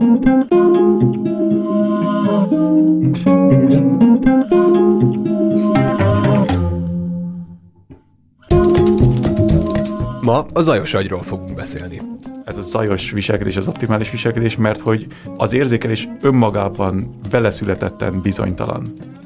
Ma a zajos agyról fogunk beszélni. Ez a zajos viselkedés az optimális viselkedés, mert hogy az érzékelés önmagában vele születetten bizonytalan.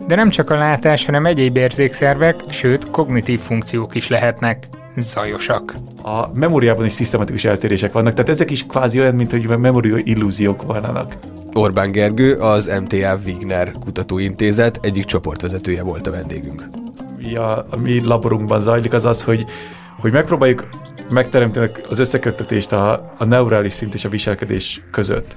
De nem csak a látás, hanem egyéb érzékszervek, sőt, kognitív funkciók is lehetnek zajosak. A memóriában is szisztematikus eltérések vannak, tehát ezek is kvázi olyan, mint hogy memória illúziók vannak. Orbán Gergő, az MTA Wigner Kutatóintézet egyik csoportvezetője volt a vendégünk. Mi a, a mi laborunkban zajlik az az, hogy, hogy megpróbáljuk megteremteni az összeköttetést a, a neurális szint és a viselkedés között.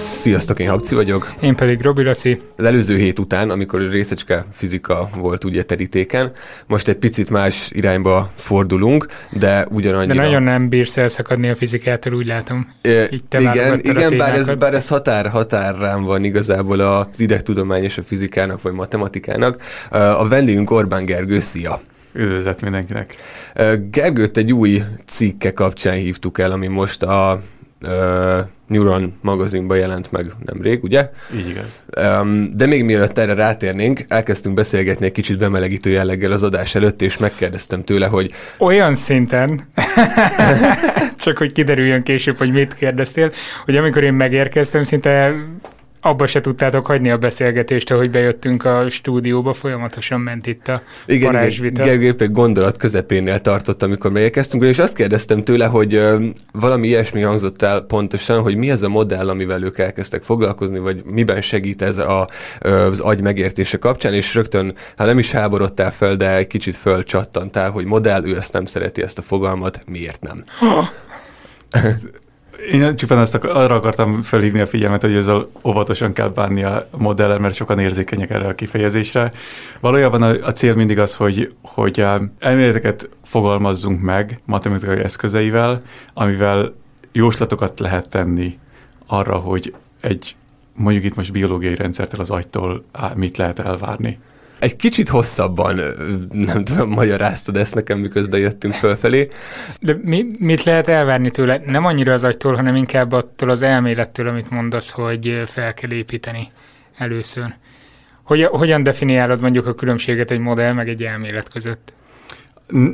Sziasztok, én Habci vagyok. Én pedig Robi Laci. Az előző hét után, amikor részecske fizika volt ugye terítéken, most egy picit más irányba fordulunk, de ugyanannyira... De nagyon nem bírsz elszakadni a fizikától, úgy látom. É, igen, igen bár, ez, bár ez határ, határrám van igazából az idegtudomány és a fizikának, vagy matematikának. A vendégünk Orbán Gergő, szia! Üdvözlet mindenkinek! Gergőt egy új cikke kapcsán hívtuk el, ami most a Neuron magazinban jelent meg nemrég, ugye? Így igaz. Um, de még mielőtt erre rátérnénk, elkezdtünk beszélgetni egy kicsit bemelegítő jelleggel az adás előtt, és megkérdeztem tőle, hogy... Olyan szinten, csak hogy kiderüljön később, hogy mit kérdeztél, hogy amikor én megérkeztem, szinte abba se tudtátok hagyni a beszélgetést, ahogy bejöttünk a stúdióba, folyamatosan ment itt a igen, parázsvita. Igen, Gergő gondolat közepénél tartott, amikor megérkeztünk, és azt kérdeztem tőle, hogy ö, valami ilyesmi hangzott el pontosan, hogy mi ez a modell, amivel ők elkezdtek foglalkozni, vagy miben segít ez a, ö, az agy megértése kapcsán, és rögtön, hát nem is háborodtál fel, de egy kicsit fölcsattantál, hogy modell, ő ezt nem szereti, ezt a fogalmat, miért nem? Én csupán azt akar, arra akartam felhívni a figyelmet, hogy ezzel óvatosan kell bánni a modellel, mert sokan érzékenyek erre a kifejezésre. Valójában a, a cél mindig az, hogy, hogy elméleteket fogalmazzunk meg matematikai eszközeivel, amivel jóslatokat lehet tenni arra, hogy egy mondjuk itt most biológiai rendszertől az agytól mit lehet elvárni. Egy kicsit hosszabban, nem tudom, magyaráztad ezt nekem, miközben jöttünk fölfelé. De mi, mit lehet elvárni tőle? Nem annyira az agytól, hanem inkább attól az elmélettől, amit mondasz, hogy fel kell építeni először. Hogy, hogyan definiálod mondjuk a különbséget egy modell meg egy elmélet között?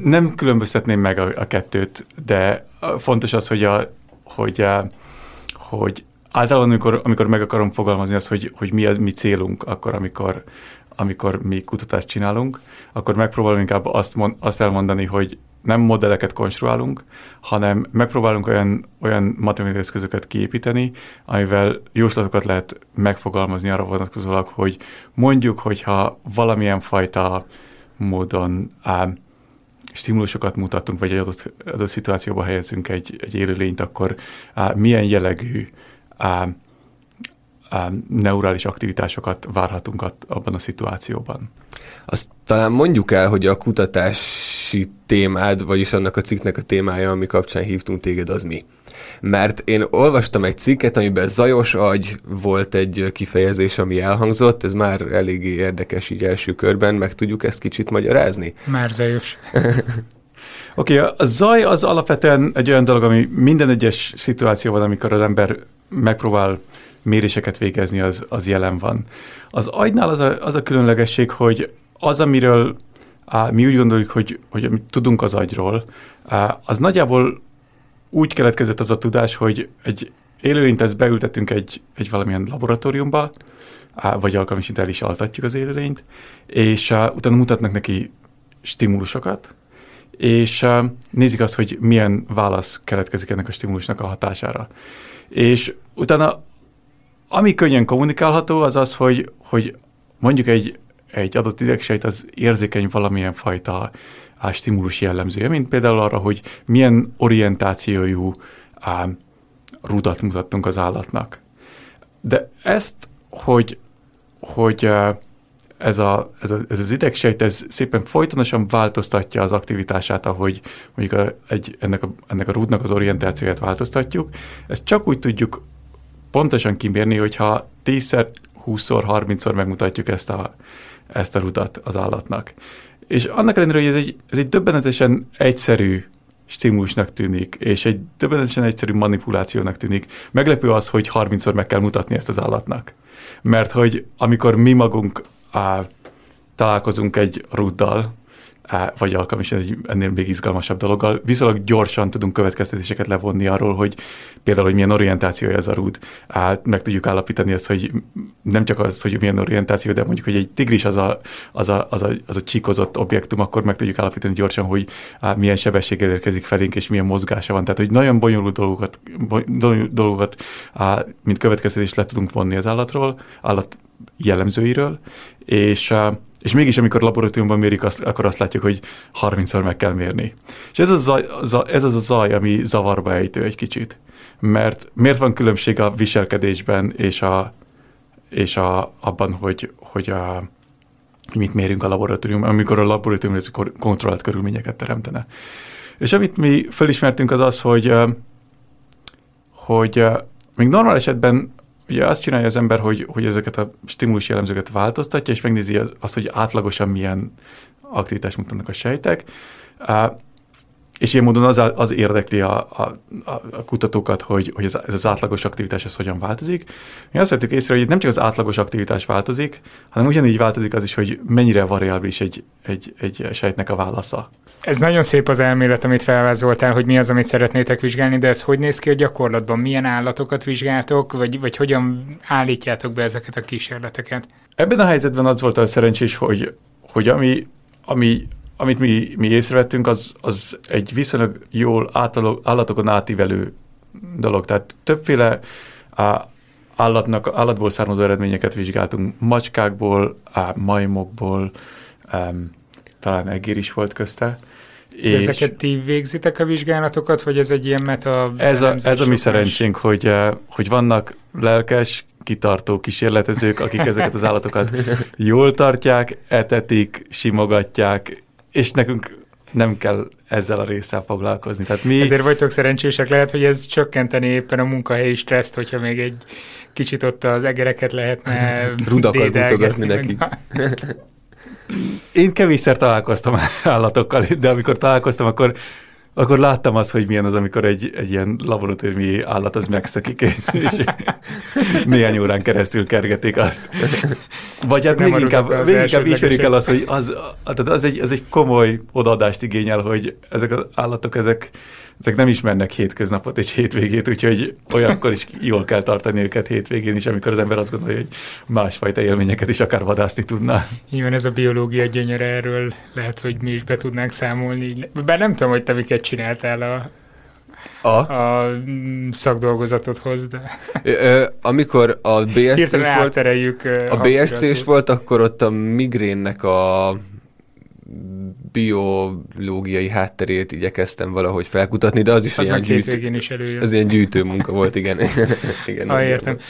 Nem különböztetném meg a, a kettőt, de fontos az, hogy, a, hogy, a, hogy általában, amikor, amikor meg akarom fogalmazni azt, hogy, hogy mi a mi célunk, akkor, amikor, amikor mi kutatást csinálunk, akkor megpróbálunk inkább azt, mond, azt elmondani, hogy nem modelleket konstruálunk, hanem megpróbálunk olyan, olyan matematikai eszközöket kiépíteni, amivel jóslatokat lehet megfogalmazni arra vonatkozólag, hogy mondjuk, hogyha valamilyen fajta módon á, stimulusokat mutatunk, vagy egy adott, adott szituációba helyezünk egy, egy élőlényt, akkor á, milyen jellegű á, neurális aktivitásokat várhatunk abban a szituációban. Azt talán mondjuk el, hogy a kutatási témád, vagyis annak a cikknek a témája, ami kapcsán hívtunk téged, az mi? Mert én olvastam egy cikket, amiben zajos agy volt egy kifejezés, ami elhangzott, ez már eléggé érdekes így első körben, meg tudjuk ezt kicsit magyarázni? Már zajos. Oké, okay, a zaj az alapvetően egy olyan dolog, ami minden egyes szituációban, amikor az ember megpróbál méréseket végezni, az, az jelen van. Az agynál az a, az a különlegesség, hogy az, amiről á, mi úgy gondoljuk, hogy, hogy tudunk az agyról, á, az nagyjából úgy keletkezett az a tudás, hogy egy élőlényt ezt beültetünk egy, egy valamilyen laboratóriumba, á, vagy alkalmasint el is altatjuk az élőlényt, és á, utána mutatnak neki stimulusokat, és á, nézik azt, hogy milyen válasz keletkezik ennek a stimulusnak a hatására. És utána ami könnyen kommunikálható, az az, hogy, hogy mondjuk egy, egy adott idegsejt az érzékeny valamilyen fajta á, stimulus jellemzője, mint például arra, hogy milyen orientációjú á, rudat mutattunk az állatnak. De ezt, hogy, hogy ez, a, ez, a, ez az idegsejt, ez szépen folytonosan változtatja az aktivitását, ahogy mondjuk a, egy, ennek, a, ennek a rúdnak az orientációját változtatjuk. Ezt csak úgy tudjuk pontosan kimérni, hogyha 10-szer, 20-szor, 30-szor megmutatjuk ezt a, ezt a rudat az állatnak. És annak ellenére, hogy ez egy, ez egy döbbenetesen egyszerű stimulusnak tűnik, és egy többenetesen egyszerű manipulációnak tűnik. Meglepő az, hogy 30-szor meg kell mutatni ezt az állatnak. Mert hogy amikor mi magunk á, találkozunk egy ruddal, vagy alkalmasan egy ennél még izgalmasabb dologgal, viszonylag gyorsan tudunk következtetéseket levonni arról, hogy például, hogy milyen orientációja ez a rúd. Meg tudjuk állapítani ezt, hogy nem csak az, hogy milyen orientáció, de mondjuk, hogy egy tigris az a, az a, az a, az a csíkozott objektum, akkor meg tudjuk állapítani gyorsan, hogy milyen sebességgel érkezik felénk, és milyen mozgása van. Tehát, hogy nagyon bonyolult dolgokat, dolgokat mint következtetés le tudunk vonni az állatról, állat jellemzőiről, és és mégis, amikor laboratóriumban mérik, azt, akkor azt látjuk, hogy 30-szor meg kell mérni. És ez az, zaj, ez az a zaj, ami zavarba ejtő egy kicsit. Mert miért van különbség a viselkedésben és, a, és a, abban, hogy, hogy a, mit mérünk a laboratóriumban, amikor a laboratórium kontrollált körülményeket teremtene. És amit mi felismertünk az az, hogy, hogy még normál esetben ugye azt csinálja az ember, hogy, hogy ezeket a stimulus jellemzőket változtatja, és megnézi azt, hogy átlagosan milyen aktivitást mutatnak a sejtek, és ilyen módon az, az érdekli a, a, a kutatókat, hogy, hogy ez, ez az átlagos aktivitás ez hogyan változik. Mi azt vettük észre, hogy nem csak az átlagos aktivitás változik, hanem ugyanígy változik az is, hogy mennyire variábilis egy, egy, egy sejtnek a válasza. Ez nagyon szép az elmélet, amit felvázoltál, hogy mi az, amit szeretnétek vizsgálni, de ez hogy néz ki a gyakorlatban? Milyen állatokat vizsgáltok, vagy, vagy hogyan állítjátok be ezeket a kísérleteket? Ebben a helyzetben az volt a szerencsés, hogy, hogy ami, ami, amit mi, mi észrevettünk, az, az egy viszonylag jól átalog, állatokon átívelő dolog. Tehát többféle á, állatnak, állatból származó eredményeket vizsgáltunk, macskákból, á, majmokból, ám, talán egér is volt közte. És ezeket ti végzitek a vizsgálatokat, vagy ez egy ilyen meta Ez a, ez a mi szerencsénk, hogy, hogy vannak lelkes, kitartó kísérletezők, akik ezeket az állatokat jól tartják, etetik, simogatják, és nekünk nem kell ezzel a résszel foglalkozni. Tehát mi... Ezért vagytok szerencsések, lehet, hogy ez csökkenteni éppen a munkahelyi stresszt, hogyha még egy kicsit ott az egereket lehetne Rudakat mutogatni neki. Én kevésszer találkoztam állatokkal, de amikor találkoztam, akkor akkor láttam azt, hogy milyen az, amikor egy, egy ilyen laboratóriumi állat az megszökik, és néhány órán keresztül kergetik azt. Vagy hát még inkább, még inkább ismerik el azt, hogy az, tehát az, egy, az egy komoly odaadást igényel, hogy ezek az állatok, ezek, ezek nem ismernek hétköznapot és hétvégét, úgyhogy olyankor is jól kell tartani őket hétvégén is, amikor az ember azt gondolja, hogy másfajta élményeket is akár vadászni tudna. Igen, ez a biológia gyönyöre erről lehet, hogy mi is be tudnánk számolni. Bár nem tudom, hogy te miket csináltál a, a? a szakdolgozatodhoz, de... Ö, amikor a BSC-s volt, a BSC-s volt, akkor ott a migrénnek a biológiai hátterét igyekeztem valahogy felkutatni, de az is az ilyen gyűjtő, is előjön. Az ilyen gyűjtő munka volt, igen. igen ah, értem. Uh,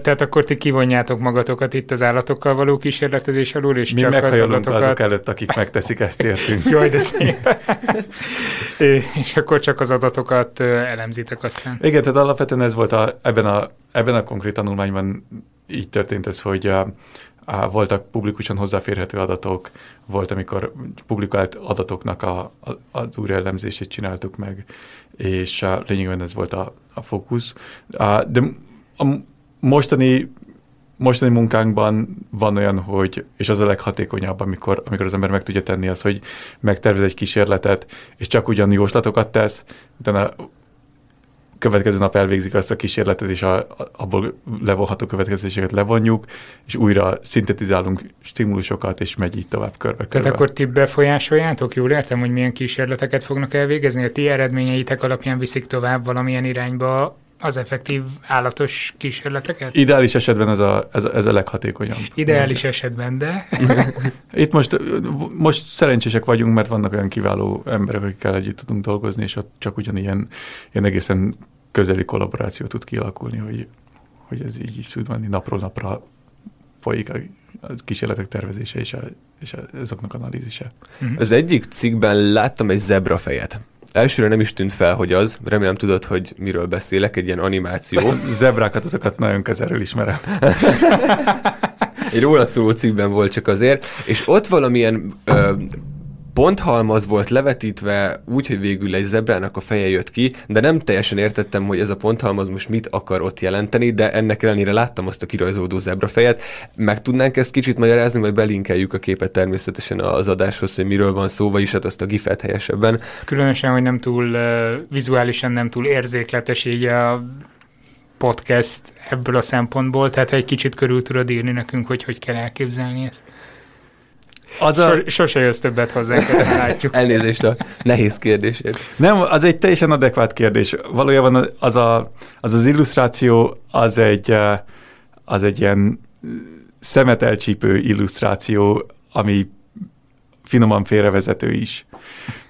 tehát akkor ti kivonjátok magatokat itt az állatokkal való kísérletezés alól, és Mi csak az adatokat... azok előtt, akik megteszik ezt, értünk. Jaj, de szép. és akkor csak az adatokat elemzitek aztán. Igen, tehát alapvetően ez volt a, ebben, a, ebben a konkrét tanulmányban így történt ez, hogy voltak publikusan hozzáférhető adatok, volt, amikor publikált adatoknak a, a, az újraelemzését csináltuk meg, és a, lényegében ez volt a, a fókusz. De a mostani mostani munkánkban van olyan, hogy, és az a leghatékonyabb, amikor, amikor az ember meg tudja tenni az, hogy megtervez egy kísérletet, és csak ugyan jóslatokat tesz, utána következő nap elvégzik azt a kísérletet, és a, abból levonható következéseket levonjuk, és újra szintetizálunk stimulusokat, és megy így tovább körbe. Tehát akkor ti befolyásoljátok, jól értem, hogy milyen kísérleteket fognak elvégezni, a ti eredményeitek alapján viszik tovább valamilyen irányba az effektív állatos kísérleteket? Ideális esetben ez a, ez a, ez a leghatékonyabb. Ideális esetben, de... Itt most, most szerencsések vagyunk, mert vannak olyan kiváló emberek, akikkel együtt tudunk dolgozni, és ott csak ugyanilyen ilyen egészen közeli kollaboráció tud kialakulni, hogy, hogy ez így is tud venni napról napra folyik a kísérletek tervezése és, a, és a, azoknak analízise. Mhm. Az egyik cikkben láttam egy zebrafejet. Elsőre nem is tűnt fel, hogy az. Remélem tudod, hogy miről beszélek, egy ilyen animáció. Zebrákat azokat nagyon közelről ismerem. egy róla szóló cikkben volt csak azért, és ott valamilyen ö, ponthalmaz volt levetítve úgy, hogy végül egy zebrának a feje jött ki, de nem teljesen értettem, hogy ez a ponthalmaz most mit akar ott jelenteni, de ennek ellenére láttam azt a kirajzódó zebrafejet. Meg tudnánk ezt kicsit magyarázni, vagy belinkeljük a képet természetesen az adáshoz, hogy miről van szó, vagyis hát azt a gifet helyesebben. Különösen, hogy nem túl vizuálisan nem túl érzékletes így a podcast ebből a szempontból, tehát egy kicsit körül tudod írni nekünk, hogy hogy kell elképzelni ezt. Az a... Sos, sose jössz többet hozzánk, ezt látjuk. Elnézést a nehéz kérdésért. Nem, az egy teljesen adekvát kérdés. Valójában az a, az, az illusztráció az egy, az egy ilyen szemet elcsípő illusztráció, ami finoman félrevezető is.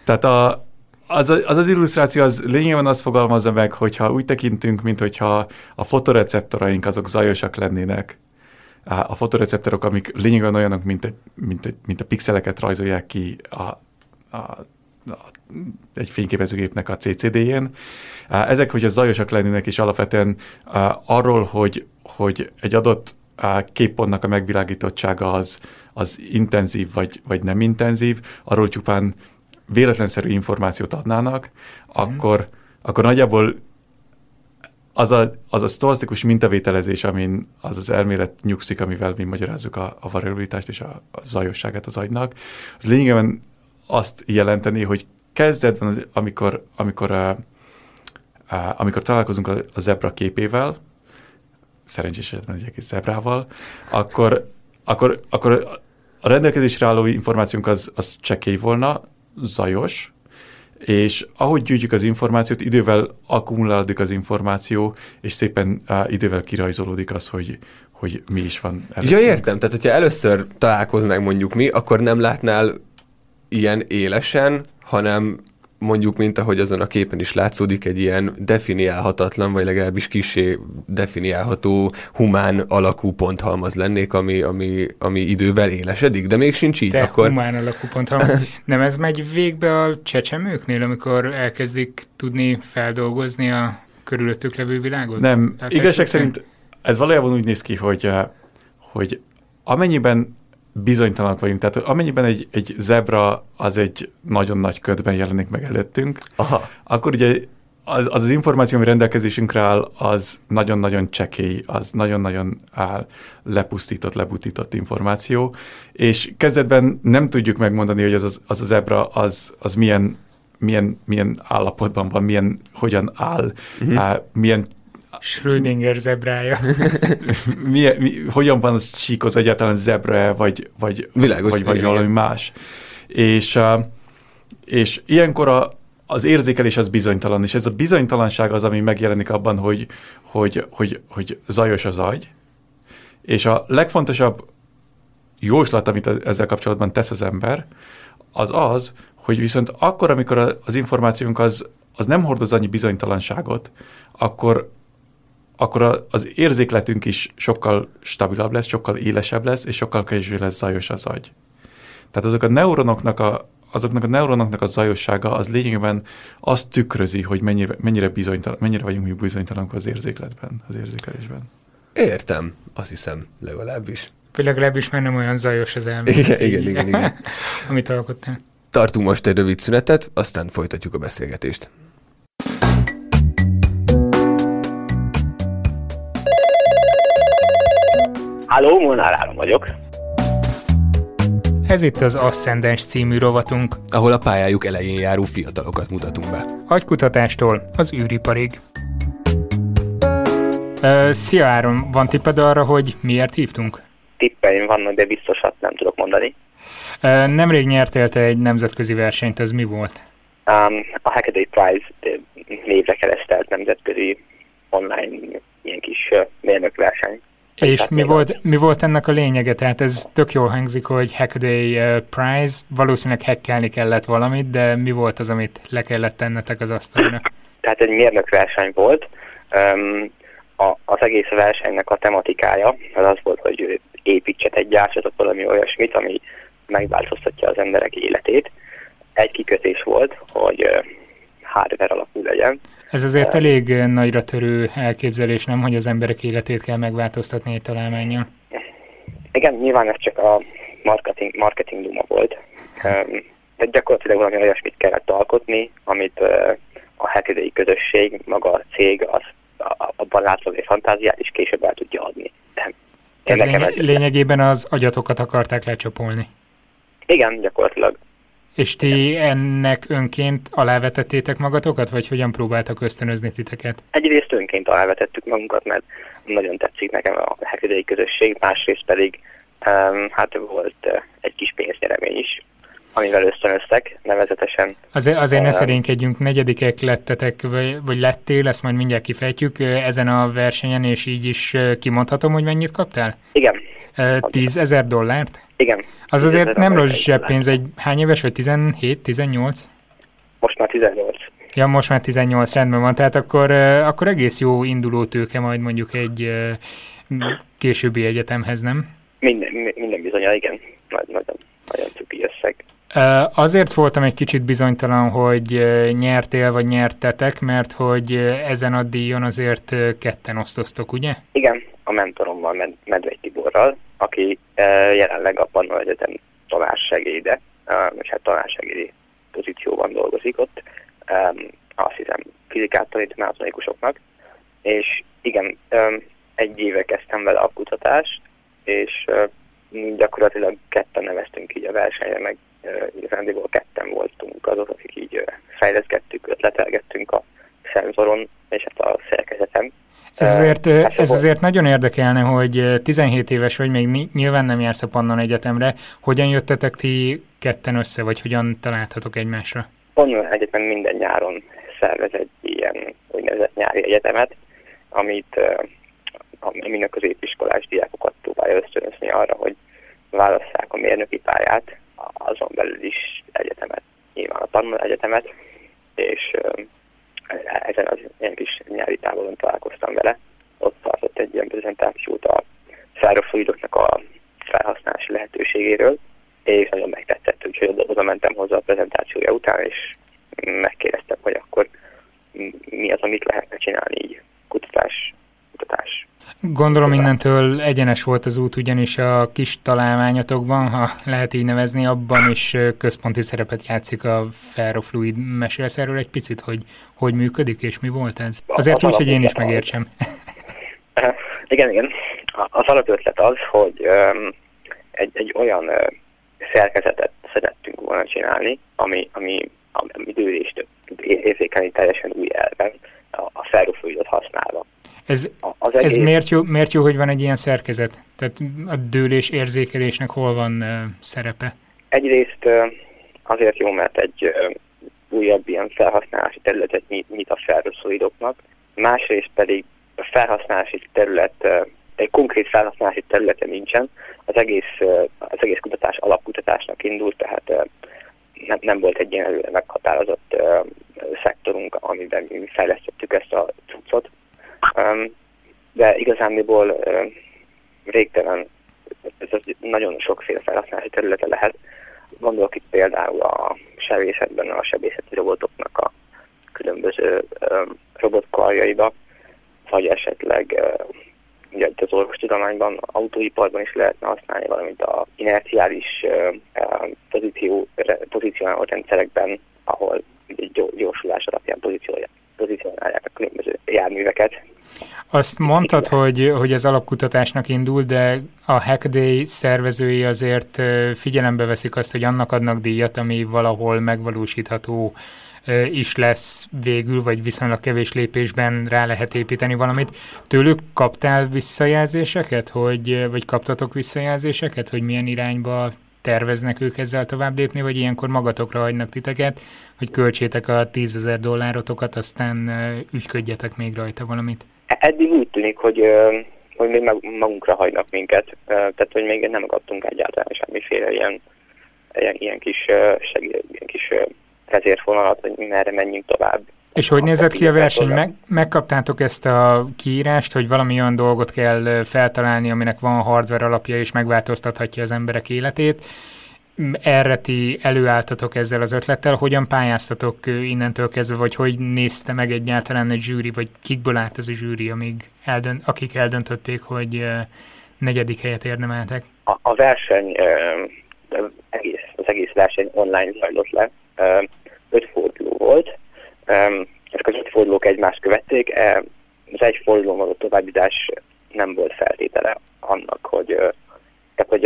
Tehát a, az, az az illusztráció az lényegében azt fogalmazza meg, hogyha úgy tekintünk, mint hogyha a fotoreceptoraink azok zajosak lennének, a fotoreceptorok, amik lényegében olyanok, mint, egy, mint, egy, mint a pixeleket rajzolják ki a, a, a, egy fényképezőgépnek a CCD-jén. Ezek, hogyha zajosak lennének, és alapvetően arról, hogy, hogy egy adott képpontnak a megvilágítottsága az, az intenzív vagy, vagy nem intenzív, arról csupán véletlenszerű információt adnának, mm. akkor, akkor nagyjából az a, az a sztoasztikus mintavételezés, amin az az elmélet nyugszik, amivel mi magyarázzuk a, a variabilitást és a, a zajosságát az agynak, az lényegében azt jelenteni, hogy kezdetben, amikor, amikor, a, a, amikor találkozunk a, a zebra képével, szerencsés esetben egy egész zebrával, akkor, akkor, akkor a rendelkezésre álló információnk az, az csekély volna, zajos, és ahogy gyűjtjük az információt, idővel akkumulálódik az információ, és szépen uh, idővel kirajzolódik az, hogy, hogy mi is van előttünk. Ja, értem. Tehát, hogyha először találkoznánk mondjuk mi, akkor nem látnál ilyen élesen, hanem mondjuk, mint ahogy azon a képen is látszódik, egy ilyen definiálhatatlan, vagy legalábbis kisé definiálható humán alakú ponthalmaz lennék, ami, ami, ami idővel élesedik, de még sincs így. De akkor... humán alakú ponthalmaz. Nem ez megy végbe a csecsemőknél, amikor elkezdik tudni feldolgozni a körülöttük levő világot? Nem, igazság szerint ez valójában úgy néz ki, hogy, eh, hogy amennyiben bizonytalanok vagyunk. Tehát amennyiben egy, egy zebra az egy nagyon nagy ködben jelenik meg előttünk, Aha. akkor ugye az, az az információ, ami rendelkezésünkre áll, az nagyon-nagyon csekély, az nagyon-nagyon áll lepusztított, lebutított információ, és kezdetben nem tudjuk megmondani, hogy az az, az a zebra az, az milyen milyen, milyen állapotban van, milyen, hogyan áll, uh-huh. milyen Schrödinger zebrája. mi, mi, hogyan van az csíkoz egyáltalán zebra vagy, vagy, Világos, vagy, vagy valami más. És, és ilyenkor a, az érzékelés az bizonytalan, és ez a bizonytalanság az, ami megjelenik abban, hogy, hogy, hogy, hogy zajos az agy, és a legfontosabb jóslat, amit ezzel kapcsolatban tesz az ember, az az, hogy viszont akkor, amikor az információnk az, az nem hordoz annyi bizonytalanságot, akkor akkor az érzékletünk is sokkal stabilabb lesz, sokkal élesebb lesz, és sokkal kevésbé lesz zajos az agy. Tehát azok a neuronoknak a, azoknak a neuronoknak a zajossága az lényegében azt tükrözi, hogy mennyire, mennyire, bizonytalan, mennyire vagyunk mi bizonytalanok az érzékletben, az érzékelésben. Értem, azt hiszem, legalábbis. Vagy legalábbis már nem olyan zajos az elmélet. Igen, igen, igen, igen. amit alkottál. Tartunk most egy rövid szünetet, aztán folytatjuk a beszélgetést. Háló, Molnár Áron vagyok. Ez itt az Ascendens című rovatunk, ahol a pályájuk elején járó fiatalokat mutatunk be. Agykutatástól az űriparig. Uh, szia Áron, van tipped arra, hogy miért hívtunk? Tippeim vannak, de biztosat nem tudok mondani. Uh, nemrég nyertél te egy nemzetközi versenyt, ez mi volt? Um, a Hackaday Prize névre keresztelt nemzetközi online ilyen kis mérnökverseny. És mi volt, mi volt ennek a lényege? Tehát ez tök jól hangzik, hogy Hackaday uh, Prize, valószínűleg hackelni kellett valamit, de mi volt az, amit le kellett tennetek az asztalnak? Tehát egy mérnökverseny volt. Um, a, az egész versenynek a tematikája az az volt, hogy építset egy gyártsatok valami olyasmit, ami megváltoztatja az emberek életét. Egy kikötés volt, hogy hardware alapú legyen. Ez azért elég nagyra törő elképzelés, nem, hogy az emberek életét kell megváltoztatni egy találmányon? Igen, nyilván ez csak a marketing, marketing duma volt. Tehát gyakorlatilag valami olyasmit kellett alkotni, amit a hekidei közösség, maga a cég, az, abban egy fantáziát is később el tudja adni. Tehát lény- lényegében az agyatokat akarták lecsapolni. Igen, gyakorlatilag. És ti ennek önként alávetettétek magatokat, vagy hogyan próbáltak ösztönözni titeket? Egyrészt önként alávetettük magunkat, mert nagyon tetszik nekem a hekidei közösség, másrészt pedig um, hát volt uh, egy kis pénznyeremény is, amivel ösztönöztek, nevezetesen. Azért, azért ne szerénykedjünk, negyedikek lettetek, vagy, vagy lettél, ezt majd mindjárt kifejtjük ezen a versenyen, és így is kimondhatom, hogy mennyit kaptál? Igen. 10 ezer dollárt? Igen. Az azért nem zseppénz, egy hány éves vagy, 17, 18? Most már 18. Ja, most már 18, rendben van, tehát akkor, akkor egész jó induló tőke majd mondjuk egy későbbi egyetemhez, nem? Minden, minden bizony, igen. Nagy, nagyon, nagyon cuki összeg. Azért voltam egy kicsit bizonytalan, hogy nyertél vagy nyertetek, mert hogy ezen a díjon azért ketten osztoztok, ugye? Igen, a mentorommal, Med- Tiborral, aki jelenleg a Pannon Egyetem tanársegéde, és hát tanársegédi pozícióban dolgozik ott. Azt hiszem, fizikát tanít matematikusoknak. És igen, egy éve kezdtem vele a kutatást, és gyakorlatilag ketten neveztünk így a versenyre, meg igazándiból ketten voltunk azok, akik így fejleszgettük, ötletelgettünk a szenzoron és hát a szerkezetem. Ez azért, ez azért nagyon érdekelne, hogy 17 éves vagy, még nyilván nem jársz a Pannon Egyetemre. Hogyan jöttetek ti ketten össze, vagy hogyan találtatok egymásra? Pannon Egyetem minden nyáron szervez egy ilyen úgynevezett nyári egyetemet, amit amin a középiskolás diákokat próbálja ösztönözni arra, hogy válasszák a mérnöki pályát, azon belül is egyetemet, nyilván a tanul egyetemet, és ezen az ilyen kis nyári távolon találkoztam vele. Ott tartott egy ilyen prezentációt a szárófluidoknak a felhasználási lehetőségéről, és nagyon megtetszett, úgyhogy oda mentem hozzá a prezentációja után, és megkérdeztem, hogy akkor mi az, amit lehetne csinálni így kutatás, kutatás Gondolom innentől egyenes volt az út, ugyanis a kis találmányotokban, ha lehet így nevezni, abban is központi szerepet játszik a ferrofluid. Mesélsz erről egy picit, hogy hogy működik és mi volt ez? Azért úgy, hogy én is megértsem. igen, igen. Az alapötlet az, hogy egy, egy olyan szerkezetet szerettünk volna csinálni, ami, ami, ami dőlést érzékelni teljesen új elven, a, a ferrofluidot használva. Ez, az egész... ez miért, jó, miért jó, hogy van egy ilyen szerkezet? Tehát a dőlés érzékelésnek hol van uh, szerepe? Egyrészt uh, azért jó, mert egy uh, újabb ilyen felhasználási területet nyit, nyit a ferroszóidoknak, másrészt pedig a felhasználási terület, uh, egy konkrét felhasználási területe nincsen, az egész, uh, az egész kutatás alapkutatásnak indult, tehát uh, nem, nem volt egy ilyen előre meghatározott uh, szektorunk, amiben mi fejlesztettük ezt a cuccot, de igazániból végtelen, ez nagyon sokféle felhasználási területe lehet. Gondolok itt például a sebészetben a sebészeti robotoknak a különböző robotkarjaiba, vagy esetleg ugye itt az orvostudományban, autóiparban is lehetne használni, valamint a inerciális pozíció, pozícionáló rendszerekben, ahol egy gyorsulás alapján pozícionálják a különböző járműveket. Azt mondtad, hogy, hogy ez alapkutatásnak indul, de a Hackday szervezői azért figyelembe veszik azt, hogy annak adnak díjat, ami valahol megvalósítható is lesz végül, vagy viszonylag kevés lépésben rá lehet építeni valamit. Tőlük kaptál visszajelzéseket, hogy, vagy kaptatok visszajelzéseket, hogy milyen irányba terveznek ők ezzel tovább lépni, vagy ilyenkor magatokra hagynak titeket, hogy költsétek a tízezer dollárotokat, aztán ügyködjetek még rajta valamit? Eddig úgy tűnik, hogy, hogy még magunkra hagynak minket, tehát hogy még nem kaptunk egyáltalán semmiféle ilyen, ilyen, ilyen kis, segély, ilyen kis vezérfonalat, hogy merre menjünk tovább. És hogy nézett ki a verseny? Meg, megkaptátok ezt a kiírást, hogy valami olyan dolgot kell feltalálni, aminek van hardware alapja és megváltoztathatja az emberek életét. Erre ti előálltatok ezzel az ötlettel, hogyan pályáztatok innentől kezdve, vagy hogy nézte meg egyáltalán egy zsűri, vagy kikből állt az a zsűri, amíg eldönt, akik eldöntötték, hogy negyedik helyet érdemeltek? A, a verseny egész, az egész verseny online zajlott le. Öt forduló volt, ezek az öt fordulók egymást követték, az egy fordulón való továbbítás nem volt feltétele annak, hogy, tehát, hogy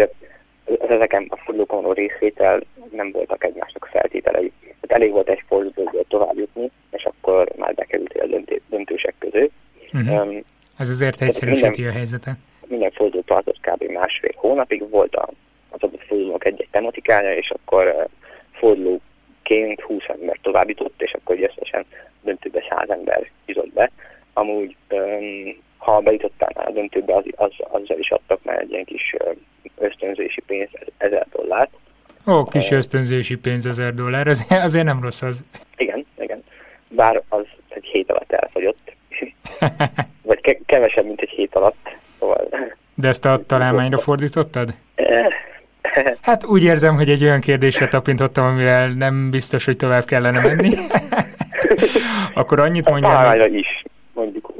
az ezeken a fordulókon való részvétel nem voltak egymásnak feltételei. Tehát elég volt egy fordulóból tovább jutni, és akkor már bekerültél a döntősek közé. Uh-huh. Um, Ez azért egyszerűsíti a helyzetet. Minden forduló tartott kb. másfél hónapig, volt a, az adott fordulók egy-egy tematikája, és akkor uh, fordulóként 20 ember továbbított, és akkor összesen döntőbe 100 ember jutott be. Amúgy um, ha bejutottál a döntőbe, az, az, azzal is adtak már egy ilyen kis ösztönzési pénz, 1000 dollárt. Ó, kis ösztönzési pénz 1000 dollár, az, azért nem rossz az. Igen, igen. Bár az egy hét alatt elfogyott. Vagy ke- kevesebb, mint egy hét alatt. Szóval... De ezt a találmányra fordítottad? Hát úgy érzem, hogy egy olyan kérdésre tapintottam, amivel nem biztos, hogy tovább kellene menni. Akkor annyit mondjál... Még... is, mondjuk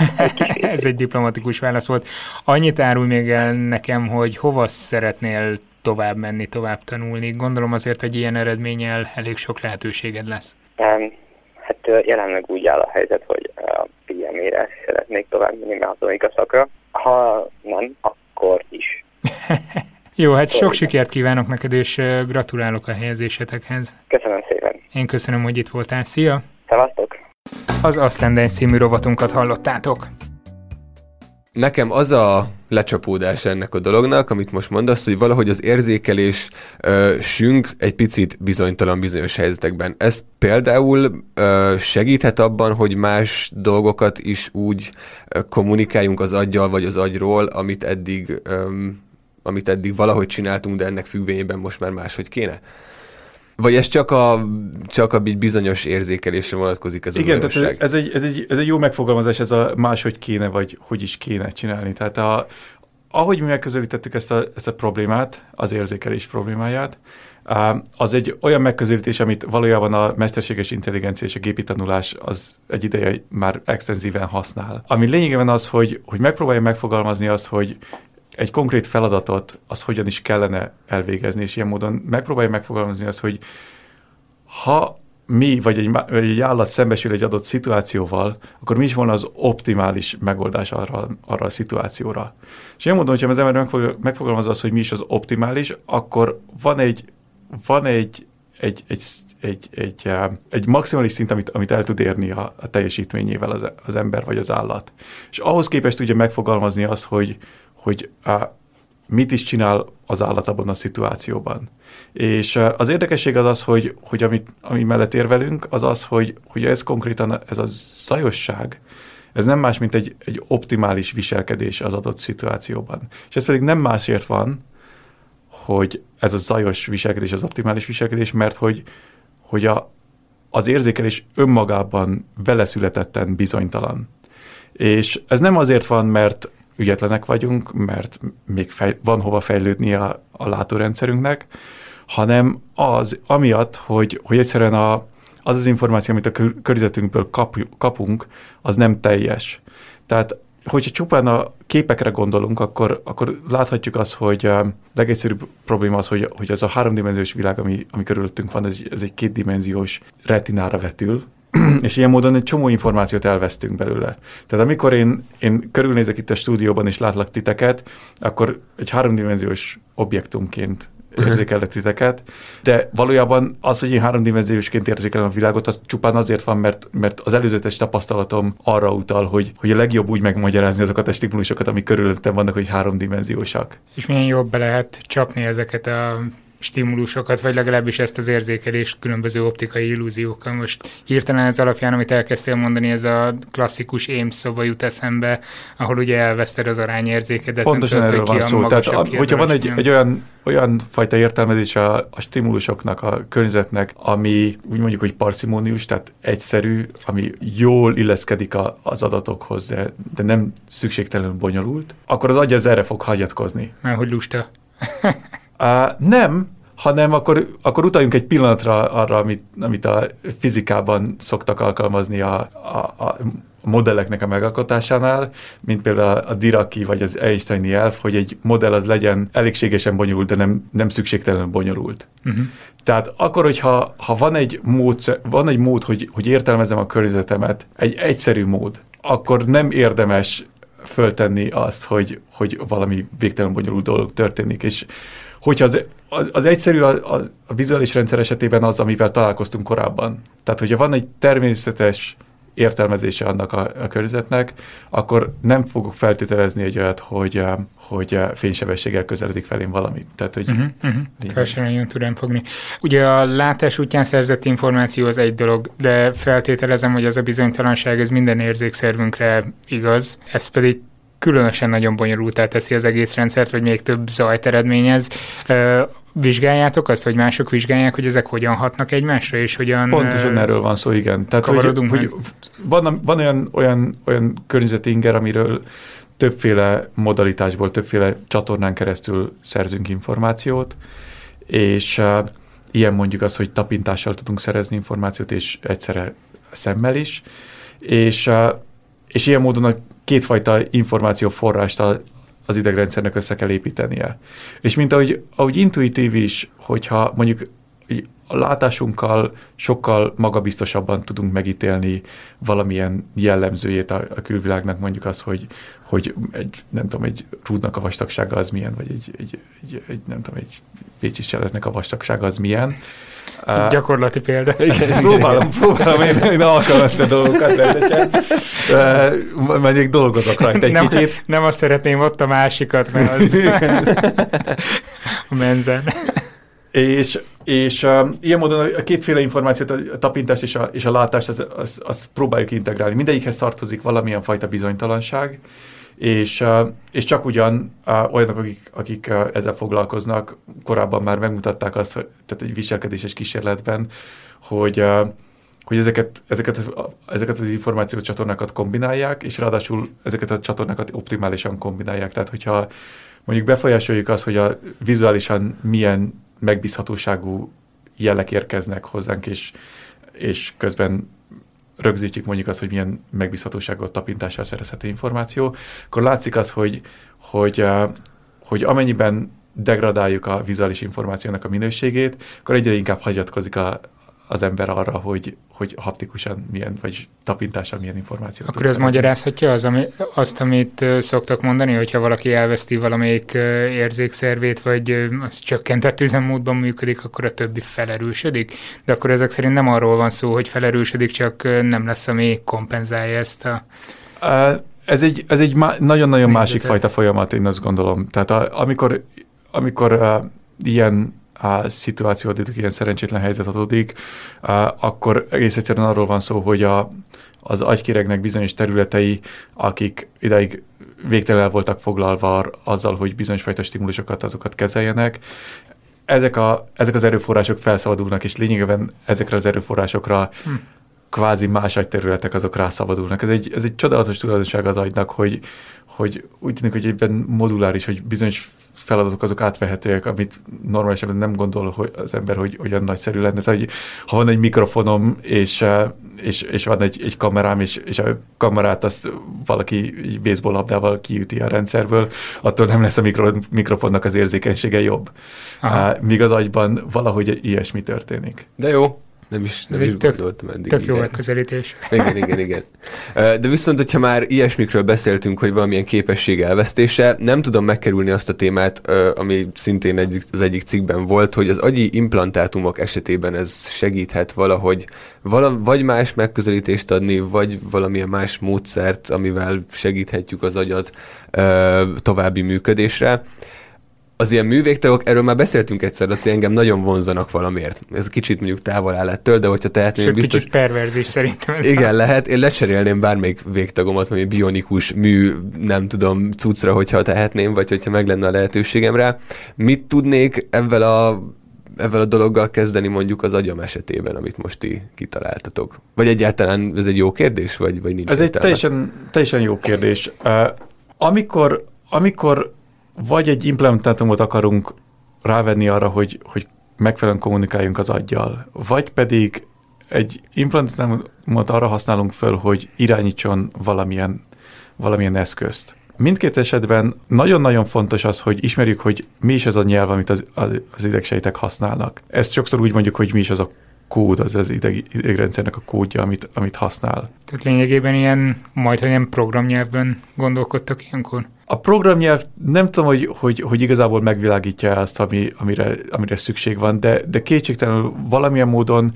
Ez egy diplomatikus válasz volt. Annyit árulj még el nekem, hogy hova szeretnél tovább menni, tovább tanulni. Gondolom azért egy ilyen eredménnyel elég sok lehetőséged lesz. Um, hát jelenleg úgy áll a helyzet, hogy a PME-re szeretnék tovább menni mechatronika szakra. Ha nem, akkor is. Jó, hát sok sikert kívánok neked, és gratulálok a helyezésetekhez. Köszönöm szépen. Én köszönöm, hogy itt voltál. Szia! Szevasztok! Az Ascendance című rovatunkat hallottátok. Nekem az a lecsapódás ennek a dolognak, amit most mondasz, hogy valahogy az érzékelés ö, sünk egy picit bizonytalan bizonyos helyzetekben. Ez például ö, segíthet abban, hogy más dolgokat is úgy ö, kommunikáljunk az aggyal vagy az agyról, amit eddig, ö, amit eddig valahogy csináltunk, de ennek függvényében most már máshogy kéne? Vagy ez csak a, csak a bizonyos érzékelésre vonatkozik ez Igen, a tehát ez egy, ez, egy, ez egy jó megfogalmazás, ez a máshogy kéne, vagy hogy is kéne csinálni. Tehát a, ahogy mi megközelítettük ezt a, ezt a problémát, az érzékelés problémáját, az egy olyan megközelítés, amit valójában a mesterséges intelligencia és a gépi tanulás az egy ideje már extenzíven használ. Ami lényegében az, hogy, hogy megpróbálja megfogalmazni azt, hogy egy konkrét feladatot az hogyan is kellene elvégezni, és ilyen módon megpróbálja megfogalmazni azt, hogy ha mi vagy egy, vagy egy állat szembesül egy adott szituációval, akkor mi is volna az optimális megoldás arra, arra a szituációra. És ilyen módon, hogyha az ember megfogalmazza azt, hogy mi is az optimális, akkor van egy, van egy, egy, egy, egy, egy, egy maximális szint, amit, amit el tud érni a, a teljesítményével az, az ember vagy az állat. És ahhoz képest tudja megfogalmazni azt, hogy, hogy a, mit is csinál az állat abban a szituációban. És az érdekesség az az, hogy, hogy amit, ami mellett érvelünk, az az, hogy, hogy ez konkrétan, ez a zajosság, ez nem más, mint egy, egy optimális viselkedés az adott szituációban. És ez pedig nem másért van, hogy ez a zajos viselkedés az optimális viselkedés, mert hogy, hogy a, az érzékelés önmagában vele születetten bizonytalan. És ez nem azért van, mert ügyetlenek vagyunk, mert még fej, van hova fejlődni a, a látórendszerünknek, hanem az, amiatt, hogy, hogy egyszerűen a, az az információ, amit a környezetünkből kap, kapunk, az nem teljes. Tehát, hogyha csupán a képekre gondolunk, akkor, akkor láthatjuk azt, hogy a legegyszerűbb probléma az, hogy, hogy az a háromdimenziós világ, ami, ami körülöttünk van, ez, ez egy kétdimenziós retinára vetül, és ilyen módon egy csomó információt elvesztünk belőle. Tehát amikor én, én körülnézek itt a stúdióban és látlak titeket, akkor egy háromdimenziós objektumként érzékelek titeket, de valójában az, hogy én háromdimenziósként érzékelem a világot, az csupán azért van, mert, mert az előzetes tapasztalatom arra utal, hogy, hogy a legjobb úgy megmagyarázni azokat a stimulusokat, amik körülöttem vannak, hogy háromdimenziósak. És milyen jobb be lehet csapni ezeket a stimulusokat, vagy legalábbis ezt az érzékelést különböző optikai illúziókkal. Most hirtelen ez alapján, amit elkezdtél mondani, ez a klasszikus ém szoba jut eszembe, ahol ugye elveszted az arányérzékedet. Pontosan nem tudod, erről van szó. Tehát, a, hogyha van egy, egy olyan, olyan fajta értelmezés a, a stimulusoknak, a környezetnek, ami úgy mondjuk, hogy parcimónius, tehát egyszerű, ami jól illeszkedik a, az adatokhoz, de, de nem szükségtelenül bonyolult, akkor az agy az erre fog hagyatkozni. Mert hogy lusta. Uh, nem, hanem akkor, akkor utaljunk egy pillanatra arra, amit, amit a fizikában szoktak alkalmazni a, a, a modelleknek a megalkotásánál, mint például a Diraki vagy az Einsteini elf, hogy egy modell az legyen elégségesen bonyolult, de nem, nem szükségtelenül bonyolult. Uh-huh. Tehát akkor, hogyha ha van egy mód, van egy mód hogy, hogy értelmezem a környezetemet, egy egyszerű mód, akkor nem érdemes föltenni azt, hogy, hogy valami végtelen bonyolult dolog történik. És hogyha az, az, az egyszerű a, a, a vizuális rendszer esetében az, amivel találkoztunk korábban. Tehát, hogyha van egy természetes értelmezése annak a, a környezetnek, akkor nem fogok feltételezni egy olyat, hogy, hogy fénysebességgel közeledik felém valami. Tehát, hogy uh-huh, uh-huh. Fel sem nagyon tudom fogni. Ugye a látás útján szerzett információ az egy dolog, de feltételezem, hogy az a bizonytalanság ez minden érzékszervünkre igaz, ez pedig különösen nagyon bonyolultá teszi az egész rendszert, vagy még több zajt eredményez. Vizsgáljátok azt, hogy mások vizsgálják, hogy ezek hogyan hatnak egymásra, és hogyan... Pontosan erről van szó, igen. Tehát, hogy, hogy van, van olyan, olyan, olyan környezeti inger, amiről többféle modalitásból, többféle csatornán keresztül szerzünk információt, és uh, ilyen mondjuk az, hogy tapintással tudunk szerezni információt, és egyszerre szemmel is, és, uh, és ilyen módon a kétfajta információforrást az idegrendszernek össze kell építenie. És mint ahogy, ahogy intuitív is, hogyha mondjuk a látásunkkal sokkal magabiztosabban tudunk megítélni valamilyen jellemzőjét a, a külvilágnak, mondjuk az, hogy, hogy egy, nem tudom, egy rúdnak a vastagsága az milyen, vagy egy, egy, egy, egy nem tudom, egy pécsi a vastagsága az milyen, Uh, Gyakorlati példa. Igen, próbálom, próbálom én, én alkalmazni a dolgokat rendesen. Uh, mondjuk dolgozok rajta egy nem, kicsit. Nem azt szeretném ott a másikat, mert az a menzen. És, és uh, ilyen módon a kétféle információt, a tapintást és a, és a látást, azt az, az próbáljuk integrálni. Mindegyikhez tartozik valamilyen fajta bizonytalanság, és, és csak ugyan olyanok, akik, akik ezzel foglalkoznak, korábban már megmutatták azt, tehát egy viselkedéses kísérletben, hogy, hogy ezeket, ezeket, ezeket az információs csatornákat kombinálják, és ráadásul ezeket a csatornákat optimálisan kombinálják. Tehát, hogyha mondjuk befolyásoljuk azt, hogy a vizuálisan milyen megbízhatóságú jelek érkeznek hozzánk, és, és közben rögzítjük mondjuk azt, hogy milyen megbízhatóságot tapintással szerezhető információ, akkor látszik az, hogy, hogy, hogy amennyiben degradáljuk a vizuális információnak a minőségét, akkor egyre inkább hagyatkozik a, az ember arra, hogy, hogy haptikusan milyen, vagy tapintással milyen információt Akkor ez magyarázhatja az, ami, azt, amit szoktak mondani, hogyha valaki elveszti valamelyik érzékszervét, vagy az csökkentett üzemmódban működik, akkor a többi felerősödik? De akkor ezek szerint nem arról van szó, hogy felerősödik, csak nem lesz, ami kompenzálja ezt a... Ez egy, ez egy nagyon-nagyon másik fajta folyamat, én azt gondolom. Tehát a, amikor, amikor uh, ilyen a szituáció adódik, ilyen szerencsétlen helyzet adódik, akkor egész egyszerűen arról van szó, hogy a, az agykéregnek bizonyos területei, akik ideig végtelen voltak foglalva azzal, hogy bizonyos fajta stimulusokat azokat kezeljenek, ezek, a, ezek az erőforrások felszabadulnak, és lényegében ezekre az erőforrásokra hm. kvázi más agyterületek azok rászabadulnak. Ez egy, ez egy csodálatos tulajdonság az agynak, hogy, hogy úgy tűnik, hogy egyben moduláris, hogy bizonyos feladatok azok átvehetőek, amit normálisan nem gondol hogy az ember, hogy olyan nagyszerű lenne. Tehát, hogy ha van egy mikrofonom, és, eh, és, és van egy, egy kamerám, és, és a kamerát azt valaki egy baseball labdával kiüti a rendszerből, attól nem lesz a mikro, mikrofonnak az érzékenysége jobb. Aha. Míg az agyban valahogy ilyesmi történik. De jó, nem is, nem Ez is tök, gondoltam eddig. Tök jó megközelítés. Igen, igen, igen. De viszont, hogyha már ilyesmikről beszéltünk, hogy valamilyen képesség elvesztése, nem tudom megkerülni azt a témát, ami szintén egy, az egyik cikkben volt, hogy az agyi implantátumok esetében ez segíthet valahogy vala, vagy más megközelítést adni, vagy valamilyen más módszert, amivel segíthetjük az agyat további működésre az ilyen művégtagok, erről már beszéltünk egyszer, hogy engem nagyon vonzanak valamiért. Ez kicsit mondjuk távol áll ettől, de hogyha tehetném, Sőt, biztos... kicsit perverzés szerintem. Ez igen, a... lehet. Én lecserélném bármelyik végtagomat, vagy bionikus mű, nem tudom, cuccra, hogyha tehetném, vagy hogyha meg lenne a lehetőségem rá. Mit tudnék ezzel a ezzel a dologgal kezdeni mondjuk az agyam esetében, amit most ti kitaláltatok? Vagy egyáltalán ez egy jó kérdés, vagy, vagy nincs Ez egy teljesen, teljesen jó kérdés. Uh, amikor, amikor vagy egy implementátumot akarunk rávenni arra, hogy, hogy megfelelően kommunikáljunk az aggyal, vagy pedig egy implantátumot arra használunk föl, hogy irányítson valamilyen, valamilyen eszközt. Mindkét esetben nagyon-nagyon fontos az, hogy ismerjük, hogy mi is az a nyelv, amit az, az, az idegsejtek használnak. Ezt sokszor úgy mondjuk, hogy mi is az a kód, az az ideg, idegrendszernek a kódja, amit, amit használ. Tehát lényegében ilyen, majd, hogy nem programnyelvben gondolkodtak ilyenkor? A programnyelv nem tudom, hogy, hogy, hogy igazából megvilágítja azt, ami, amire, amire szükség van, de, de kétségtelenül valamilyen módon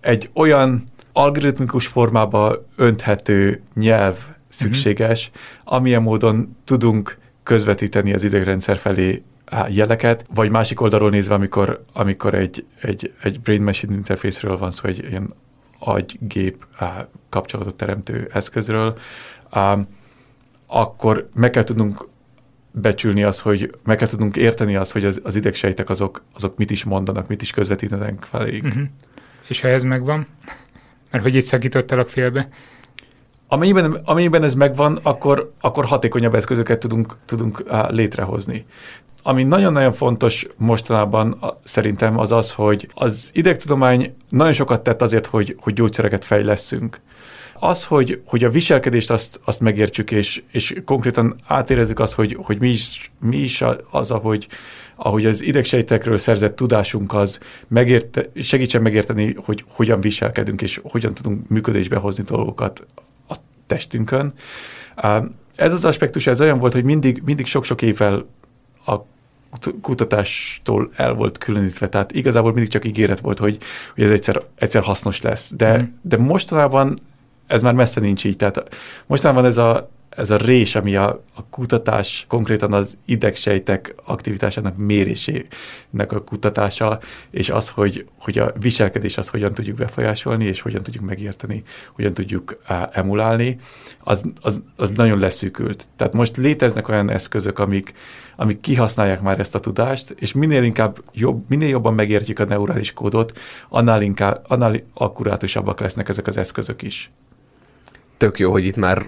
egy olyan algoritmikus formába önthető nyelv szükséges, uh-huh. amilyen módon tudunk közvetíteni az idegrendszer felé jeleket, vagy másik oldalról nézve, amikor, amikor egy, egy, egy brain-machine interfészről van szó, egy ilyen agy-gép kapcsolatot teremtő eszközről, akkor meg kell tudnunk becsülni az, hogy meg kell tudnunk érteni az, hogy az, az idegsejtek azok, azok mit is mondanak, mit is közvetítenek feléig. Uh-huh. És ha ez megvan, mert hogy itt szakítottalak félbe, Amennyiben, amennyiben ez megvan, akkor, akkor hatékonyabb eszközöket tudunk, tudunk létrehozni. Ami nagyon-nagyon fontos mostanában szerintem az az, hogy az idegtudomány nagyon sokat tett azért, hogy, hogy gyógyszereket fejleszünk. Az, hogy, hogy a viselkedést azt, azt megértsük, és, és konkrétan átérezzük azt, hogy, hogy mi is, mi is az, ahogy, ahogy az idegsejtekről szerzett tudásunk az megérte, segítsen megérteni, hogy hogyan viselkedünk, és hogyan tudunk működésbe hozni dolgokat a testünkön. Ez az aspektus, ez olyan volt, hogy mindig, mindig sok-sok évvel a kutatástól el volt különítve, tehát igazából mindig csak ígéret volt, hogy, hogy ez egyszer, egyszer hasznos lesz. De, mm. de mostanában ez már messze nincs így. Tehát mostanában ez a, ez a rés, ami a, a kutatás, konkrétan az idegsejtek aktivitásának mérésének a kutatása, és az, hogy, hogy a viselkedés azt hogyan tudjuk befolyásolni, és hogyan tudjuk megérteni, hogyan tudjuk emulálni, az, az, az nagyon leszűkült. Tehát most léteznek olyan eszközök, amik, amik kihasználják már ezt a tudást, és minél inkább jobb, minél jobban megértjük a neurális kódot, annál inkább, annál akkurátusabbak lesznek ezek az eszközök is tök jó, hogy itt már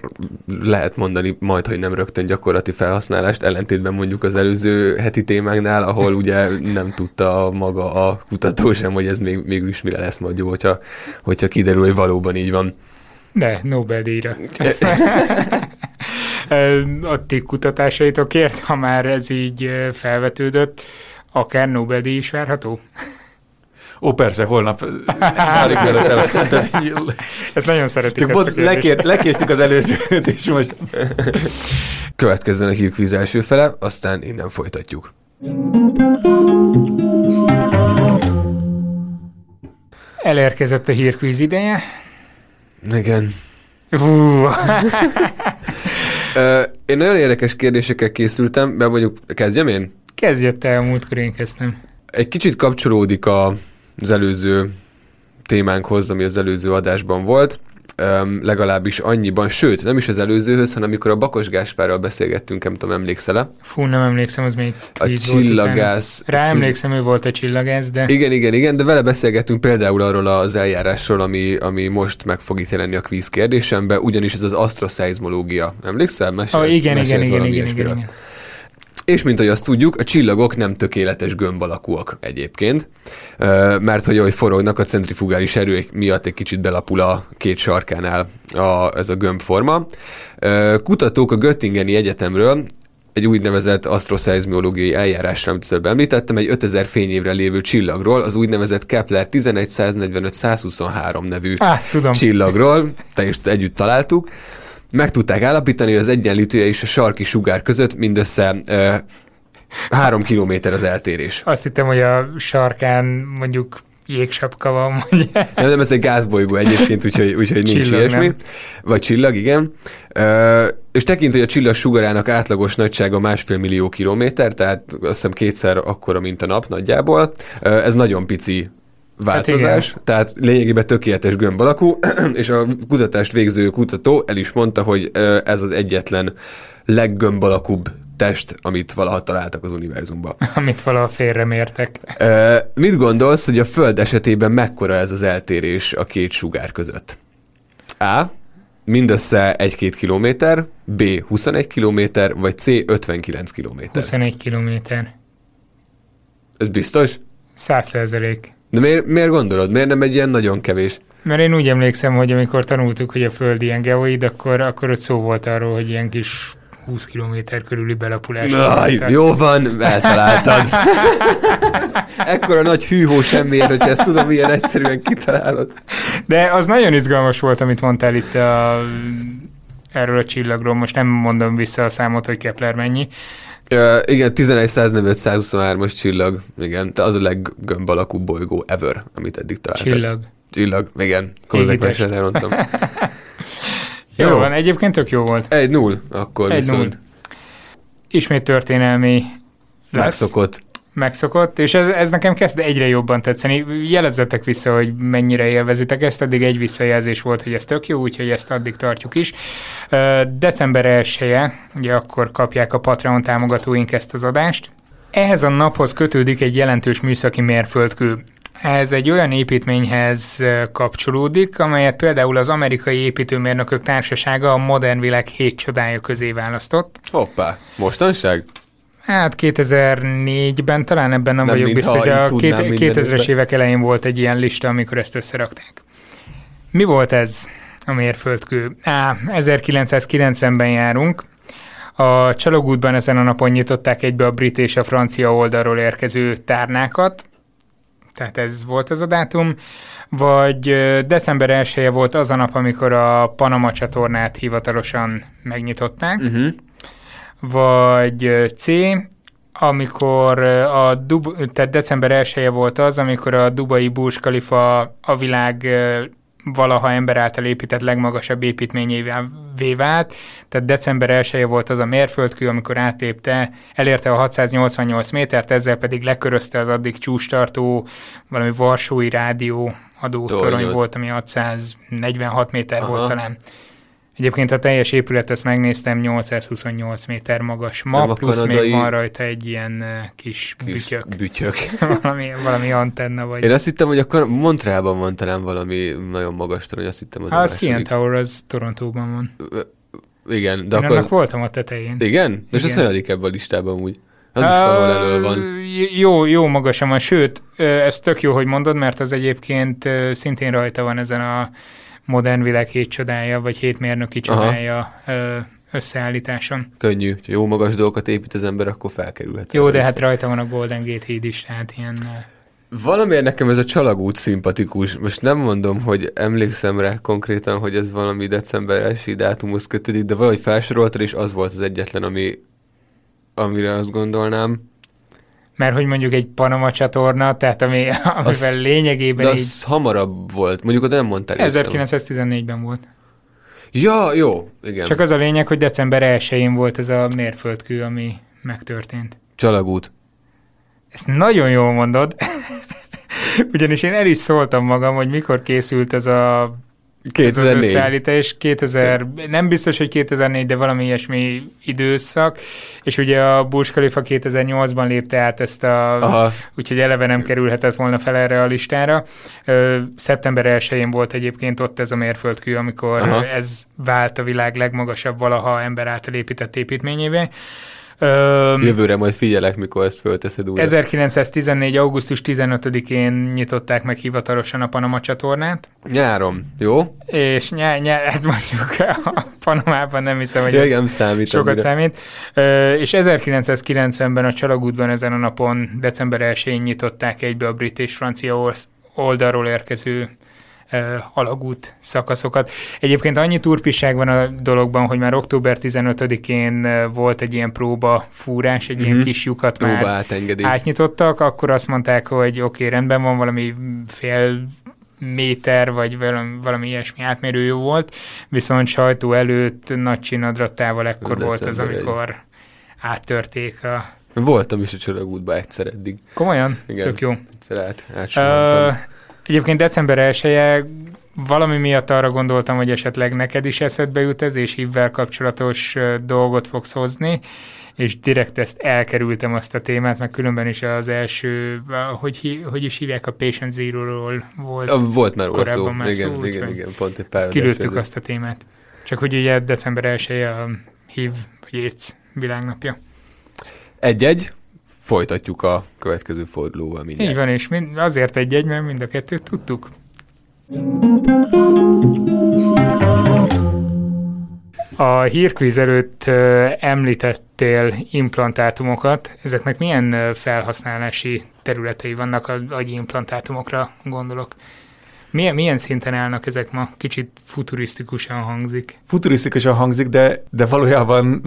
lehet mondani majd, hogy nem rögtön gyakorlati felhasználást, ellentétben mondjuk az előző heti témánknál, ahol ugye nem tudta maga a kutató sem, hogy ez még, mégis mire lesz majd jó, hogyha, hogyha kiderül, hogy valóban így van. De, Nobel-díjra. a ti kutatásaitokért, ha már ez így felvetődött, akár Nobel-díj is várható? Ó, persze, holnap alig Ezt nagyon szeretik Csak ezt a lekér, lekéstük az előzőt, és most... Következzen a hírkvíz első fele, aztán innen folytatjuk. Elérkezett a hírkvíz ideje. Igen. én nagyon érdekes kérdésekkel készültem, mert mondjuk kezdjem én? Kezdjött te, a múltkor én kezdtem. Egy kicsit kapcsolódik a az előző témánkhoz, ami az előző adásban volt, legalábbis annyiban, sőt, nem is az előzőhöz, hanem amikor a Bakos Gáspárral beszélgettünk, nem tudom, emlékszel-e? Fú, nem emlékszem, az még A csillagász. Rá emlékszem, ő volt a csillagász, de... Igen, igen, igen, de vele beszélgettünk például arról az eljárásról, ami, ami most meg fog itt jelenni a kvíz kérdésembe, ugyanis ez az asztroszeizmológia. Emlékszel? Mesél, oh, igen, igen, igen, igen, igen, igen. És mint ahogy azt tudjuk, a csillagok nem tökéletes gömb alakúak egyébként, mert hogy ahogy forognak a centrifugális erők miatt egy kicsit belapul a két sarkánál a, ez a gömbforma. Kutatók a Göttingeni Egyetemről egy úgynevezett asztroszeizmológiai eljárásra, amit előbb említettem, egy 5000 fényévre lévő csillagról, az úgynevezett Kepler 11-145-123 nevű ah, tudom. csillagról, teljesen együtt találtuk, meg tudták állapítani, hogy az egyenlítője és a sarki sugár között mindössze ö, három kilométer az eltérés. Azt hittem, hogy a sarkán mondjuk jégsapka van. Vagy... Nem, nem, ez egy gázbolygó egyébként, úgyhogy, úgyhogy nincs csillag, ilyesmi. Nem? Vagy csillag, igen. Ö, és tekint, hogy a csillag sugarának átlagos nagysága másfél millió kilométer, tehát azt hiszem kétszer akkora, mint a nap nagyjából. Ö, ez nagyon pici változás, hát tehát lényegében tökéletes gömb alakú, és a kutatást végző kutató el is mondta, hogy ez az egyetlen leggömb alakúbb test, amit valaha találtak az univerzumban. Amit valaha félremértek. Mit gondolsz, hogy a Föld esetében mekkora ez az eltérés a két sugár között? A. Mindössze 1-2 kilométer, B. 21 kilométer, vagy C. 59 kilométer. 21 kilométer. Ez biztos? 100 százalék. De miért, miért gondolod? Miért nem egy ilyen nagyon kevés? Mert én úgy emlékszem, hogy amikor tanultuk, hogy a Föld ilyen geoid, akkor, akkor ott szó volt arról, hogy ilyen kis 20 km körüli belapulás. Aj, jó van, eltaláltad. Ekkora nagy hűhó semmiért, hogyha ezt tudom ilyen egyszerűen kitalálod. De az nagyon izgalmas volt, amit mondtál itt a, erről a csillagról. Most nem mondom vissza a számot, hogy Kepler mennyi. Uh, igen, 11.145-123-as csillag. Igen, de az a leggömb alakú bolygó ever, amit eddig találtak. Csillag. Csillag, igen. Konzekvensen elmondtam. jó, jó van, egyébként tök jó volt. Egy null, akkor Egy viszont. null. Ismét történelmi lesz. Megszokott. Megszokott, és ez, ez nekem kezd egyre jobban tetszeni. Jelezzetek vissza, hogy mennyire élvezitek ezt, eddig egy visszajelzés volt, hogy ez tök jó, úgyhogy ezt addig tartjuk is. December 1 -e, ugye akkor kapják a Patreon támogatóink ezt az adást. Ehhez a naphoz kötődik egy jelentős műszaki mérföldkő. Ez egy olyan építményhez kapcsolódik, amelyet például az amerikai építőmérnökök társasága a modern világ hét csodája közé választott. Hoppá, mostanság? Hát 2004-ben talán ebben nem, Nem, vagyok biztos, de a így tudnám két- minden 2000-es évben. évek elején volt egy ilyen lista, amikor ezt összerakták. Mi volt ez a mérföldkő? Á, 1990-ben járunk. A Csalogútban ezen a napon nyitották egybe a brit és a francia oldalról érkező tárnákat, tehát ez volt az a dátum, vagy december 1 -e volt az a nap, amikor a Panama csatornát hivatalosan megnyitották, Uh-huh. Vagy C, amikor a Dub- tehát december 1 -e volt az, amikor a Dubai Burj Khalifa a világ valaha ember által épített legmagasabb építményévé vált, tehát december 1 -e volt az a mérföldkő, amikor átlépte, elérte a 688 métert, ezzel pedig lekörözte az addig csústartó valami Varsói rádió adótorony volt, ami 646 méter Aha. volt talán. Egyébként a teljes épület, ezt megnéztem, 828 méter magas ma, Nem a plusz kanadai- még van rajta egy ilyen uh, kis, Kis bütyök, bütyök. valami, valami antenna, vagy... Én azt hittem, hogy akkor Montrában van talán valami nagyon magas torony, azt hittem az a második. CN Tower az Torontóban van. Igen, de Én akkor... annak voltam a tetején. Igen? És az Igen. hanyadik ebben a listában úgy? Az is valahol elől van. Jó, jó magasan van, sőt, ez tök jó, hogy mondod, mert az egyébként szintén rajta van ezen a modern világ hét csodája, vagy hét mérnöki csodája ö, összeállításon. Könnyű. Ha jó magas dolgokat épít az ember, akkor felkerülhet. Jó, de hát rajta van a Golden Gate híd is, tehát ilyen... Valamiért nekem ez a csalagút szimpatikus. Most nem mondom, hogy emlékszem rá konkrétan, hogy ez valami december 1 dátumhoz kötődik, de valahogy felsoroltad, és az volt az egyetlen, ami, amire azt gondolnám. Mert hogy mondjuk egy Panama csatorna, tehát ami, amivel Az- lényegében De így... az hamarabb volt. Mondjuk oda nem mondtál észre. 1914-ben volt. Ja, jó, igen. Csak az a lényeg, hogy december 1-én volt ez a mérföldkő, ami megtörtént. Csalagút. Ezt nagyon jól mondod. Ugyanis én el is szóltam magam, hogy mikor készült ez a ez az 2004. összeállítás, 2000, nem biztos, hogy 2004, de valami ilyesmi időszak, és ugye a Burj Khalifa 2008-ban lépte át ezt a, Aha, úgyhogy eleve nem kerülhetett volna fel erre a listára. Szeptember 1-én volt egyébként ott ez a mérföldkő, amikor Aha. ez vált a világ legmagasabb valaha ember által épített építményévé. Ö, jövőre majd figyelek, mikor ezt fölteszed újra. 1914. augusztus 15-én nyitották meg hivatalosan a Panama csatornát, Nyáron, jó? és nyá, nyá, hát mondjuk a Panamában nem hiszem, hogy Ja, igen, számít. sokat annyira. számít. Ö, és 1990-ben a Csalagútban ezen a napon, december 1-én nyitották egybe a brit és francia oldalról érkező alagút szakaszokat. Egyébként annyi turpiság van a dologban, hogy már október 15-én ö, volt egy ilyen próba fúrás, egy ilyen Mhm. kis lyukat Próba már átengedés. átnyitottak, akkor azt mondták, hogy oké, okay, rendben van, valami fél méter, vagy valami, valami ilyesmi átmérő jó volt, viszont sajtó előtt nagy csinadrattával ekkor volt az, December egy. amikor áttörték a... Voltam is a csalagútban egyszer eddig. Komolyan? Igen. Tök jó. Egyszer át. Egyébként december 1 valami miatt arra gondoltam, hogy esetleg neked is eszedbe jut ez, és hívvel kapcsolatos dolgot fogsz hozni, és direkt ezt elkerültem azt a témát, meg különben is az első, hogy, hogy is hívják, a Patient Zero-ról volt. Volt már róla szó. korábban már Igen, szó, igen, igen, pont egy pár kilőttük azt a témát. Csak hogy ugye december 1 a HIV vagy AIDS világnapja. Egy-egy, folytatjuk a következő fordulóval mindjárt. Így van, és mind, azért egy-egy, mert mind a kettőt tudtuk. A hírkvíz előtt említettél implantátumokat. Ezeknek milyen felhasználási területei vannak a agyi implantátumokra, gondolok? Milyen, milyen szinten állnak ezek ma? Kicsit futurisztikusan hangzik. Futurisztikusan hangzik, de, de valójában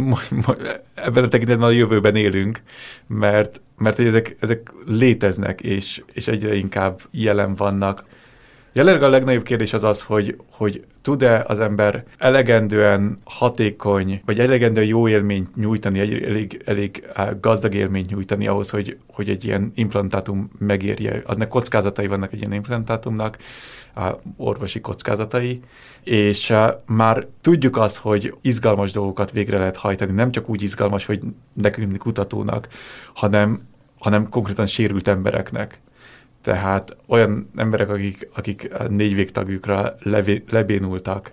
ebben a tekintetben a jövőben élünk, mert, mert ezek, ezek léteznek, és, és egyre inkább jelen vannak. Jelenleg a legnagyobb kérdés az az, hogy, hogy tud-e az ember elegendően hatékony, vagy elegendően jó élményt nyújtani, egy elég, elég gazdag élményt nyújtani ahhoz, hogy, hogy egy ilyen implantátum megérje. Adnak kockázatai vannak egy ilyen implantátumnak, orvosi kockázatai, és már tudjuk azt, hogy izgalmas dolgokat végre lehet hajtani, nem csak úgy izgalmas, hogy nekünk kutatónak, hanem, hanem konkrétan sérült embereknek. Tehát olyan emberek, akik, akik négy végtagjukra levé, lebénultak,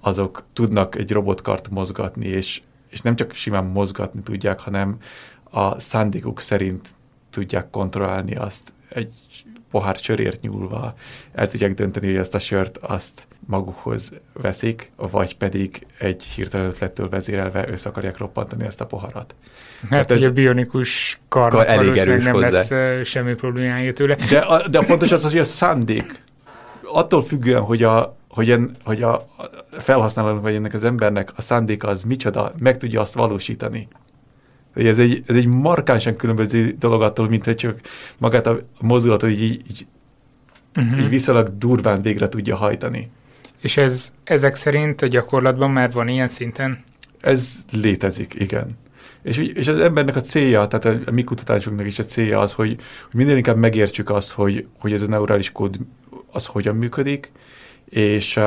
azok tudnak egy robotkart mozgatni, és, és nem csak simán mozgatni tudják, hanem a szándékuk szerint tudják kontrollálni azt. Egy pohár sörért nyúlva el tudják dönteni, hogy ezt a sört azt magukhoz veszik, vagy pedig egy hirtelen ötlettől vezérelve össze akarják roppantani ezt a poharat. Hát, hogy a bionikus karnak Kar elég erős nem hozzá. lesz semmi problémája tőle. De a, de a fontos az, hogy a szándék, attól függően, hogy a, hogy, en, hogy a felhasználónak vagy ennek az embernek a szándéka az micsoda, meg tudja azt valósítani. Ez egy, ez egy markánsan különböző dolog attól, mint hogy csak magát a mozdulatot így, így, uh-huh. így viszonylag durván végre tudja hajtani. És ez ezek szerint a gyakorlatban már van ilyen szinten? Ez létezik, igen. És, és az embernek a célja, tehát a, a mi kutatásunknak is a célja az, hogy, hogy minél inkább megértsük azt, hogy, hogy ez a neurális kód az hogyan működik, és,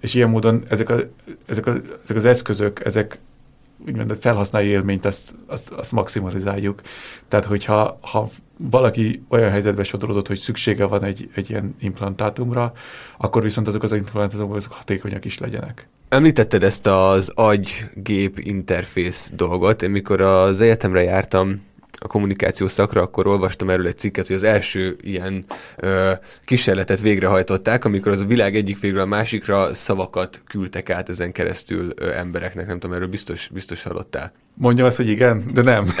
és ilyen módon ezek, a, ezek, a, ezek az eszközök, ezek úgymond a felhasználói élményt azt, azt, azt maximalizáljuk. Tehát, hogyha ha valaki olyan helyzetbe sodródott, hogy szüksége van egy, egy ilyen implantátumra, akkor viszont azok az implantátumok azok hatékonyak is legyenek. Említetted ezt az agy-gép interfész dolgot. Én mikor az egyetemre jártam, a kommunikáció szakra, akkor olvastam erről egy cikket, hogy az első ilyen ö, kísérletet végrehajtották, amikor az a világ egyik végről a másikra szavakat küldtek át ezen keresztül ö, embereknek. Nem tudom, erről biztos, biztos hallottál. Mondja azt, hogy igen, de nem.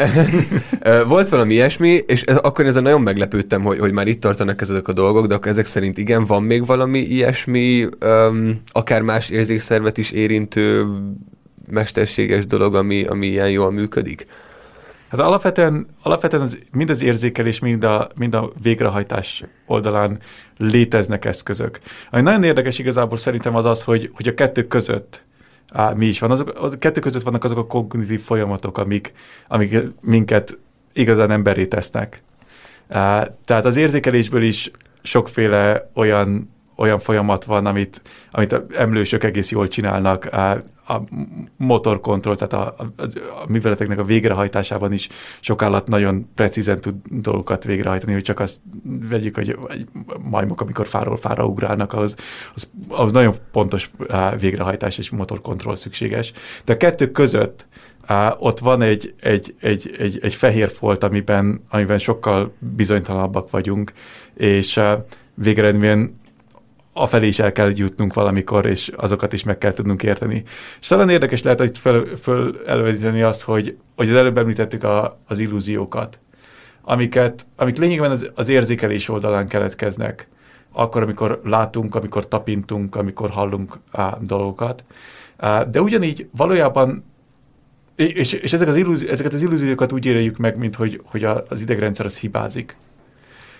Volt valami ilyesmi, és akkor ezen nagyon meglepődtem, hogy, hogy már itt tartanak ezek a dolgok, de akkor ezek szerint igen, van még valami ilyesmi, um, akár más érzékszervet is érintő mesterséges dolog, ami, ami ilyen jól működik? Hát alapvetően, alapvetően az, mind az érzékelés, mind a, mind a végrehajtás oldalán léteznek eszközök. Ami nagyon érdekes igazából szerintem az az, hogy, hogy a kettő között á, mi is van. Azok, a kettő között vannak azok a kognitív folyamatok, amik, amik minket igazán emberé tesznek. Á, tehát az érzékelésből is sokféle olyan olyan folyamat van, amit, amit emlősök egész jól csinálnak, a, motorkontroll, tehát a, a, a műveleteknek a végrehajtásában is sok állat nagyon precízen tud dolgokat végrehajtani, hogy csak azt vegyük, hogy egy majmok, amikor fáról fára ugrálnak, az, az, az nagyon pontos végrehajtás és motorkontroll szükséges. De a kettő között Uh, ott van egy, egy, egy, egy, egy fehér folt, amiben, amiben sokkal bizonytalanabbak vagyunk, és uh, végeredményen afelé is el kell jutnunk valamikor, és azokat is meg kell tudnunk érteni. És talán érdekes lehet hogy föl, föl azt, hogy, hogy az előbb említettük a, az illúziókat, amiket, amik lényegében az, az érzékelés oldalán keletkeznek. Akkor, amikor látunk, amikor tapintunk, amikor hallunk á, dolgokat. Á, de ugyanígy valójában és, és ezek az illúzi, ezeket az illúziókat úgy éreljük meg, mint hogy, hogy az idegrendszer az hibázik.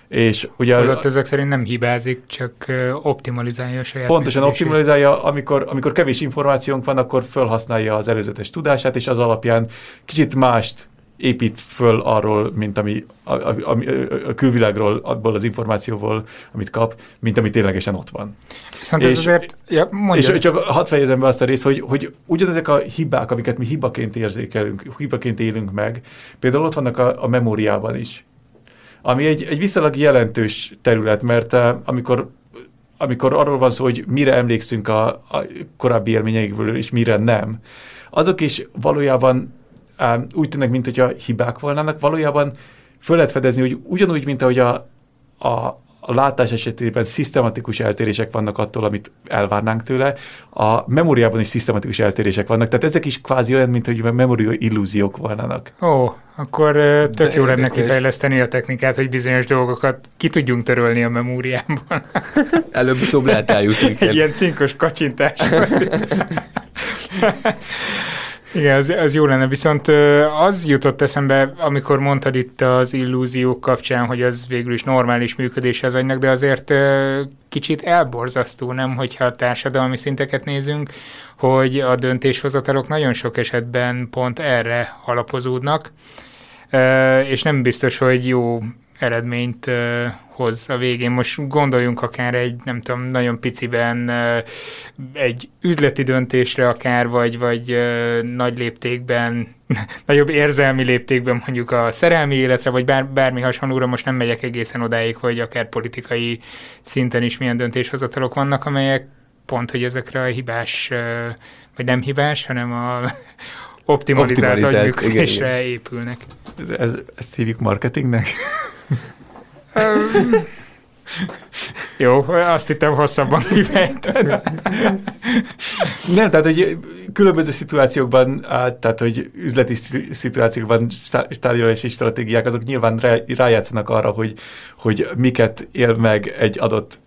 És ugye Holott ezek szerint nem hibázik, csak optimalizálja a saját Pontosan optimalizálja, amikor, amikor kevés információnk van, akkor felhasználja az előzetes tudását, és az alapján kicsit mást épít föl arról, mint ami a, a, a, a külvilágról, abból az információból, amit kap, mint ami ténylegesen ott van. Viszont és, ez azért, ja. És csak hadd fejezem be azt a részt, hogy, hogy ugyanezek a hibák, amiket mi hibaként érzékelünk, hibaként élünk meg, például ott vannak a, a memóriában is ami egy, egy viszonylag jelentős terület, mert uh, amikor amikor arról van szó, hogy mire emlékszünk a, a korábbi élményeikből, és mire nem, azok is valójában uh, úgy tűnnek, mint hogyha hibák volnának, valójában föl lehet fedezni, hogy ugyanúgy, mint ahogy a, a, a látás esetében szisztematikus eltérések vannak attól, amit elvárnánk tőle, a memóriában is szisztematikus eltérések vannak, tehát ezek is kvázi olyan, mint hogy memória illúziók volnának. Ó, akkor tök jó lenne kifejleszteni a technikát, hogy bizonyos dolgokat ki tudjunk törölni a memóriámban. Előbb-utóbb lehet eljutni. Egy ilyen cinkos kacsintás. Igen, az, az jó lenne, viszont az jutott eszembe, amikor mondtad itt az illúziók kapcsán, hogy az végül is normális működés az agynak, de azért kicsit elborzasztó, nem, hogyha a társadalmi szinteket nézünk, hogy a döntéshozatalok nagyon sok esetben pont erre alapozódnak, és nem biztos, hogy jó eredményt hoz a végén. Most gondoljunk akár egy, nem tudom, nagyon piciben egy üzleti döntésre akár, vagy, vagy nagy léptékben, nagyobb érzelmi léptékben mondjuk a szerelmi életre, vagy bár, bármi hasonlóra, most nem megyek egészen odáig, hogy akár politikai szinten is milyen döntéshozatalok vannak, amelyek pont, hogy ezekre a hibás, vagy nem hibás, hanem a optimalizált, optimalizált agyműködésre épülnek. Ez, ez, ezt hívjuk marketingnek? Jó, azt hittem hosszabban kifejted. Nem, tehát, hogy különböző szituációkban, tehát, hogy üzleti szituációkban tárgyalási stratégiák, azok nyilván rájátszanak arra, hogy, hogy miket él meg egy adott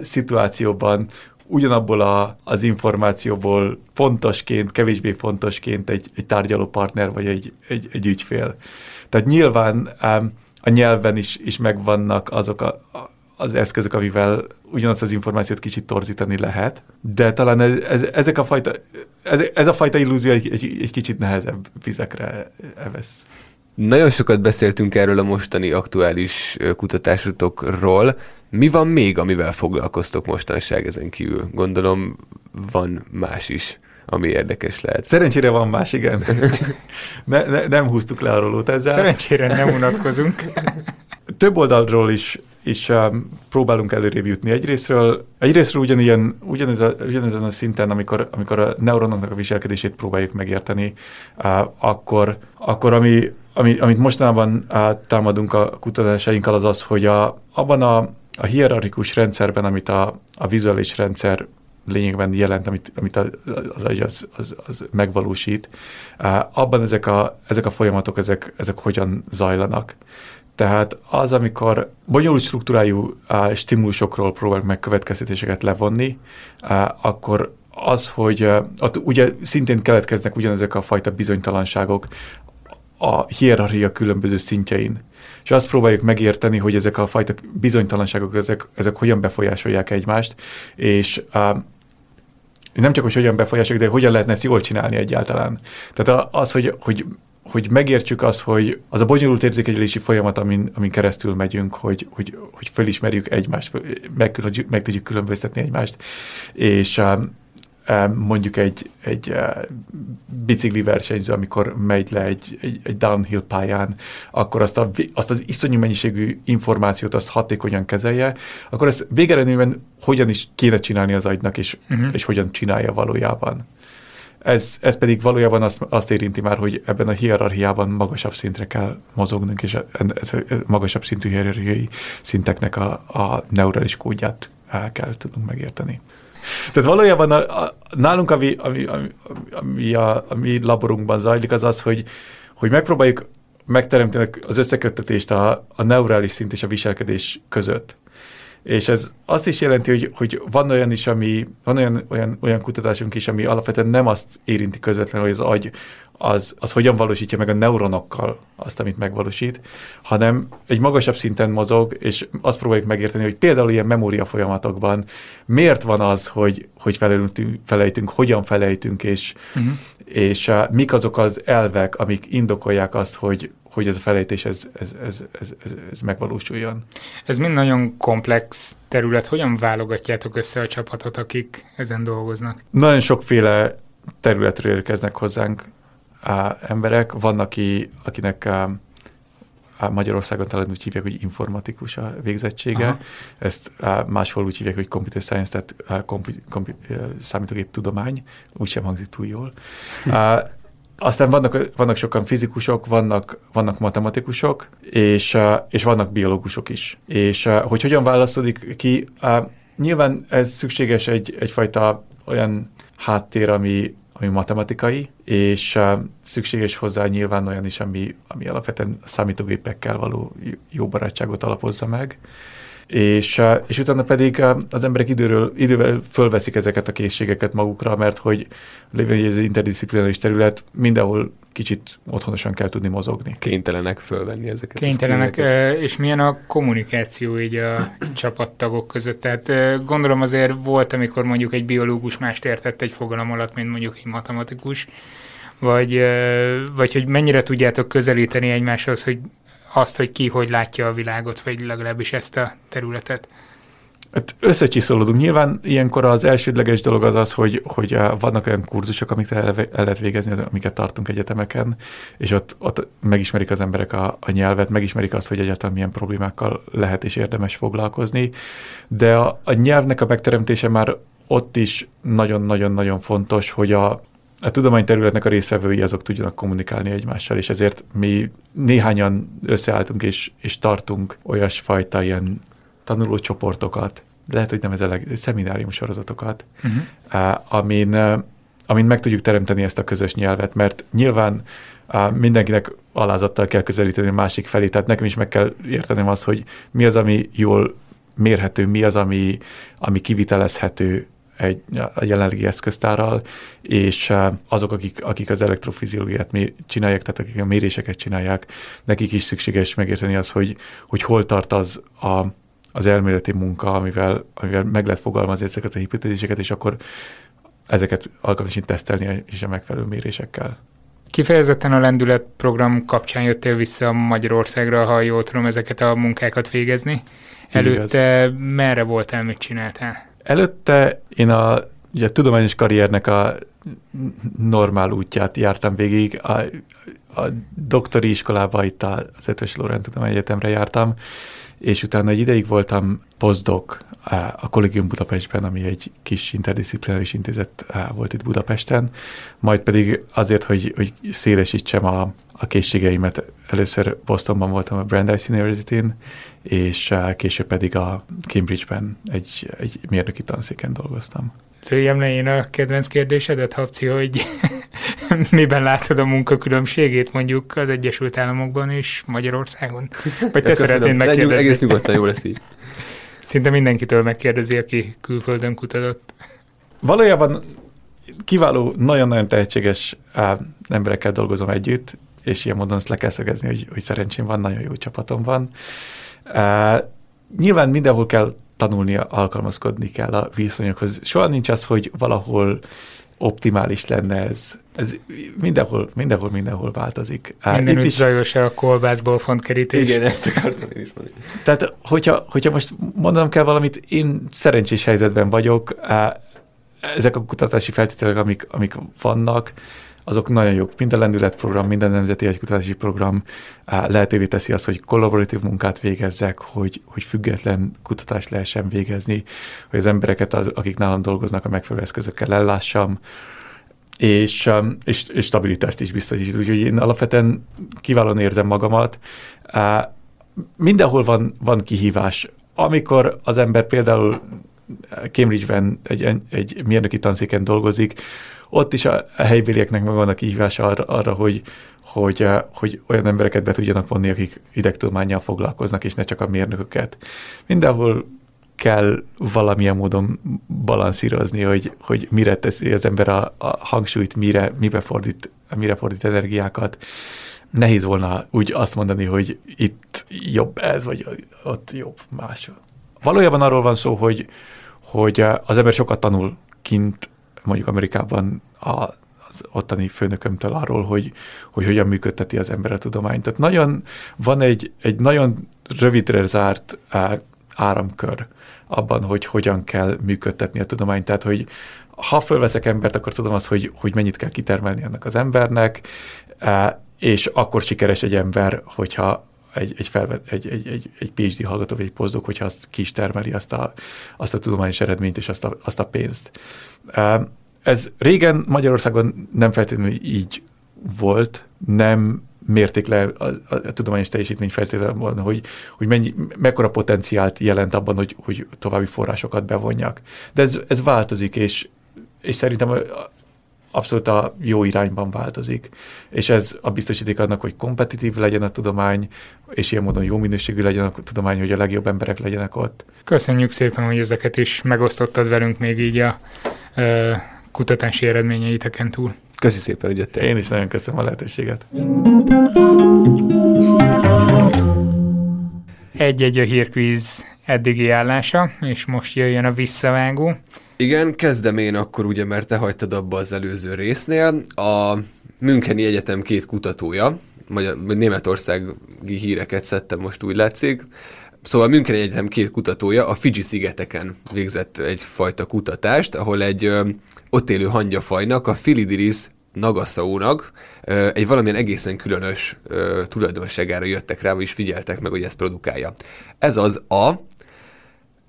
szituációban, ugyanabból a, az információból fontosként, kevésbé fontosként egy, egy tárgyaló partner vagy egy, egy, egy ügyfél. Tehát nyilván a nyelven is, is megvannak azok a, az eszközök, amivel ugyanazt az információt kicsit torzítani lehet, de talán ez, ez, ezek a fajta, ez, ez a fajta illúzió egy, egy, egy kicsit nehezebb vizekre evesz. Nagyon sokat beszéltünk erről a mostani aktuális kutatásotokról. Mi van még, amivel foglalkoztok mostanság ezen kívül? Gondolom van más is ami érdekes lehet. Szerencsére van más, igen. ne, ne, nem húztuk le a rolót ezzel. Szerencsére nem unatkozunk. Több oldalról is, is um, próbálunk előrébb jutni. Egyrésztről, egyrésztről ugyanilyen, ugyanez a, ugyanezen a szinten, amikor, amikor a neuronoknak a viselkedését próbáljuk megérteni, uh, akkor, akkor ami, ami, amit mostanában támadunk a kutatásainkkal, az az, hogy a, abban a, a hierarchikus rendszerben, amit a, a vizuális rendszer lényegben jelent, amit, amit az, az, az, az, megvalósít. Abban ezek a, ezek a folyamatok, ezek, ezek hogyan zajlanak. Tehát az, amikor bonyolult struktúrájú stimulusokról próbálunk meg következtetéseket levonni, akkor az, hogy ott ugye szintén keletkeznek ugyanezek a fajta bizonytalanságok a hierarchia különböző szintjein. És azt próbáljuk megérteni, hogy ezek a fajta bizonytalanságok, ezek, ezek hogyan befolyásolják egymást, és nem csak, hogy hogyan befolyásolják, de hogyan lehetne ezt jól csinálni egyáltalán. Tehát az, hogy, hogy hogy megértsük azt, hogy az a bonyolult érzékelési folyamat, amin, amin keresztül megyünk, hogy, hogy, hogy felismerjük egymást, meg, meg tudjuk különböztetni egymást, és mondjuk egy, egy bicikli versenyző, amikor megy le egy, egy, egy downhill pályán, akkor azt, a, azt az iszonyú mennyiségű információt azt hatékonyan kezelje, akkor ezt végeredményben hogyan is kéne csinálni az agynak, és, uh-huh. és hogyan csinálja valójában. Ez, ez pedig valójában azt, azt érinti már, hogy ebben a hierarchiában magasabb szintre kell mozognunk, és ez, ez magasabb szintű hierarchiai szinteknek a, a neurális kódját el kell tudnunk megérteni. Tehát valójában a, a, nálunk, ami, ami, ami, ami a, a mi laborunkban zajlik, az az, hogy, hogy megpróbáljuk megteremteni az összeköttetést a, a neurális szint és a viselkedés között. És ez azt is jelenti, hogy, hogy van olyan is, ami, van olyan, olyan, olyan kutatásunk is, ami alapvetően nem azt érinti közvetlenül, hogy az agy az, az hogyan valósítja meg a neuronokkal azt, amit megvalósít, hanem egy magasabb szinten mozog, és azt próbáljuk megérteni, hogy például ilyen memória folyamatokban miért van az, hogy, hogy felejtünk, felejtünk, hogyan felejtünk, és, uh-huh. és uh, mik azok az elvek, amik indokolják azt, hogy, hogy ez a felejtés ez, ez, ez, ez, ez, ez megvalósuljon. Ez mind nagyon komplex terület. Hogyan válogatjátok össze a csapatot, akik ezen dolgoznak? Nagyon sokféle területről érkeznek hozzánk emberek. Van, aki, akinek Magyarországon talán úgy hívják, hogy informatikus a végzettsége. Aha. Ezt máshol úgy hívják, hogy computer science, tehát kompi, kompi, számítógép tudomány, úgysem hangzik túl jól. aztán vannak, vannak sokan fizikusok, vannak, vannak matematikusok, és, és vannak biológusok is. És hogy hogyan választodik ki, nyilván ez szükséges egy, egyfajta olyan háttér, ami, ami matematikai, és szükséges hozzá nyilván olyan is, ami, ami alapvetően számítógépekkel való jó barátságot alapozza meg és, és utána pedig az emberek időről, idővel fölveszik ezeket a készségeket magukra, mert hogy lévén, hogy ez egy interdisziplináris terület, mindenhol kicsit otthonosan kell tudni mozogni. Kénytelenek fölvenni ezeket. Kénytelenek, és milyen a kommunikáció így a csapattagok között? Tehát gondolom azért volt, amikor mondjuk egy biológus mást értett egy fogalom alatt, mint mondjuk egy matematikus, vagy, vagy hogy mennyire tudjátok közelíteni egymáshoz, hogy azt, hogy ki hogy látja a világot, vagy legalábbis ezt a területet? Hát összecsiszolódunk. Nyilván ilyenkor az elsődleges dolog az az, hogy, hogy eh, vannak olyan kurzusok, amiket el, lehet végezni, amiket tartunk egyetemeken, és ott, ott megismerik az emberek a, a nyelvet, megismerik azt, hogy egyáltalán milyen problémákkal lehet és érdemes foglalkozni, de a, a nyelvnek a megteremtése már ott is nagyon-nagyon-nagyon fontos, hogy a, a tudományterületnek a részvevői azok tudjanak kommunikálni egymással, és ezért mi néhányan összeálltunk és, és tartunk olyasfajta ilyen tanulócsoportokat, lehet, hogy nem ez a leg, szeminárium sorozatokat, uh-huh. amin, amin meg tudjuk teremteni ezt a közös nyelvet, mert nyilván mindenkinek alázattal kell közelíteni a másik felé, tehát nekem is meg kell értenem az, hogy mi az, ami jól mérhető, mi az, ami, ami kivitelezhető egy, a jelenlegi eszköztárral, és azok, akik, akik az elektrofiziológiát csinálják, tehát akik a méréseket csinálják, nekik is szükséges megérteni az, hogy, hogy hol tart az a, az elméleti munka, amivel, amivel meg lehet fogalmazni ezeket a hipotéziseket, és akkor ezeket alkalmasan tesztelni is a megfelelő mérésekkel. Kifejezetten a lendület program kapcsán jöttél vissza Magyarországra, ha jól tudom, ezeket a munkákat végezni. Előtte merre voltál, mit csináltál? Előtte én a, ugye, tudományos karriernek a normál útját jártam végig. A, a doktori iskolába itt az Ötös Lorent Tudomány Egyetemre jártam, és utána egy ideig voltam postdoc a Collegium Budapestben, ami egy kis interdisziplináris intézet volt itt Budapesten, majd pedig azért, hogy, hogy szélesítsem a, a készségeimet, először Bostonban voltam a Brandeis University-n, és később pedig a Cambridge-ben egy, egy mérnöki tanszéken dolgoztam. Lőjem le én a kedvenc kérdésedet, Habci, hogy miben látod a munka különbségét mondjuk az Egyesült Államokban és Magyarországon? Vagy te ja, szeretnéd megkérdezni? Egész nyugodtan jó lesz így. Szinte mindenkitől megkérdezi, aki külföldön kutatott. Valójában kiváló, nagyon-nagyon tehetséges emberekkel dolgozom együtt, és ilyen módon azt le kell szögezni, hogy, hogy szerencsém van, nagyon jó csapatom van. Uh, nyilván mindenhol kell tanulnia, alkalmazkodni kell a viszonyokhoz. Soha nincs az, hogy valahol optimális lenne ez. Ez mindenhol, mindenhol, mindenhol változik. Minden Itt is zajos a kolbászból kerítés. Igen, ezt akartam én is mondani. Tehát, hogyha, hogyha most mondanom kell valamit, én szerencsés helyzetben vagyok, ezek a kutatási feltételek, amik, amik vannak, azok nagyon jók. Minden lendületprogram, minden nemzeti egykutatási program lehetővé teszi azt, hogy kollaboratív munkát végezzek, hogy, hogy független kutatást lehessen végezni, hogy az embereket, az, akik nálam dolgoznak, a megfelelő eszközökkel ellássam, és, és, és stabilitást is biztosít. Úgyhogy én alapvetően kiválóan érzem magamat. Mindenhol van, van kihívás. Amikor az ember például Cambridge-ben egy, egy mérnöki tanszéken dolgozik, ott is a, a helybélieknek meg vannak kihívása arra, arra hogy, hogy, eh, hogy olyan embereket be tudjanak vonni, akik idegtudományjal foglalkoznak, és ne csak a mérnököket. Mindenhol kell valamilyen módon balanszírozni, hogy, hogy mire teszi az ember a, a hangsúlyt, mire, mibe fordít, mire fordít energiákat. Nehéz volna úgy azt mondani, hogy itt jobb ez, vagy ott jobb más. Valójában arról van szó, hogy, hogy eh, az ember sokat tanul kint mondjuk Amerikában a, az ottani főnökömtől arról, hogy, hogy hogyan működteti az ember a tudományt. Tehát nagyon, van egy, egy nagyon rövidre zárt áramkör abban, hogy hogyan kell működtetni a tudományt. Tehát, hogy ha fölveszek embert, akkor tudom azt, hogy, hogy mennyit kell kitermelni ennek az embernek, és akkor sikeres egy ember, hogyha egy, egy, felvet, egy, egy, egy, egy PhD hallgató vagy egy pozdok, hogyha azt ki is termeli azt a, azt a tudományos eredményt és azt a, azt a pénzt. Ez régen Magyarországon nem feltétlenül így volt, nem mérték le a, a, a tudományos teljesítmény feltétlenül, hogy, hogy mennyi, mekkora potenciált jelent abban, hogy, hogy további forrásokat bevonjak. De ez, ez változik, és, és szerintem abszolút a jó irányban változik. És ez a biztosíték annak, hogy kompetitív legyen a tudomány, és ilyen módon jó minőségű legyen a tudomány, hogy a legjobb emberek legyenek ott. Köszönjük szépen, hogy ezeket is megosztottad velünk még így a ö, kutatási eredményeiteken túl. Köszi szépen, hogy jöttél. Én is nagyon köszönöm a lehetőséget. Egy-egy a hírkvíz eddigi állása, és most jöjjön a visszavágó. Igen, kezdem én akkor ugye, mert te hagytad abba az előző résznél. A Müncheni Egyetem két kutatója, magyar, németországi híreket szedtem most úgy látszik, Szóval München Egyetem két kutatója a Fiji szigeteken végzett egyfajta kutatást, ahol egy ö, ott élő hangyafajnak, a Philidiris Nagasaónak egy valamilyen egészen különös ö, tulajdonságára jöttek rá, és figyeltek meg, hogy ezt produkálja. Ez az a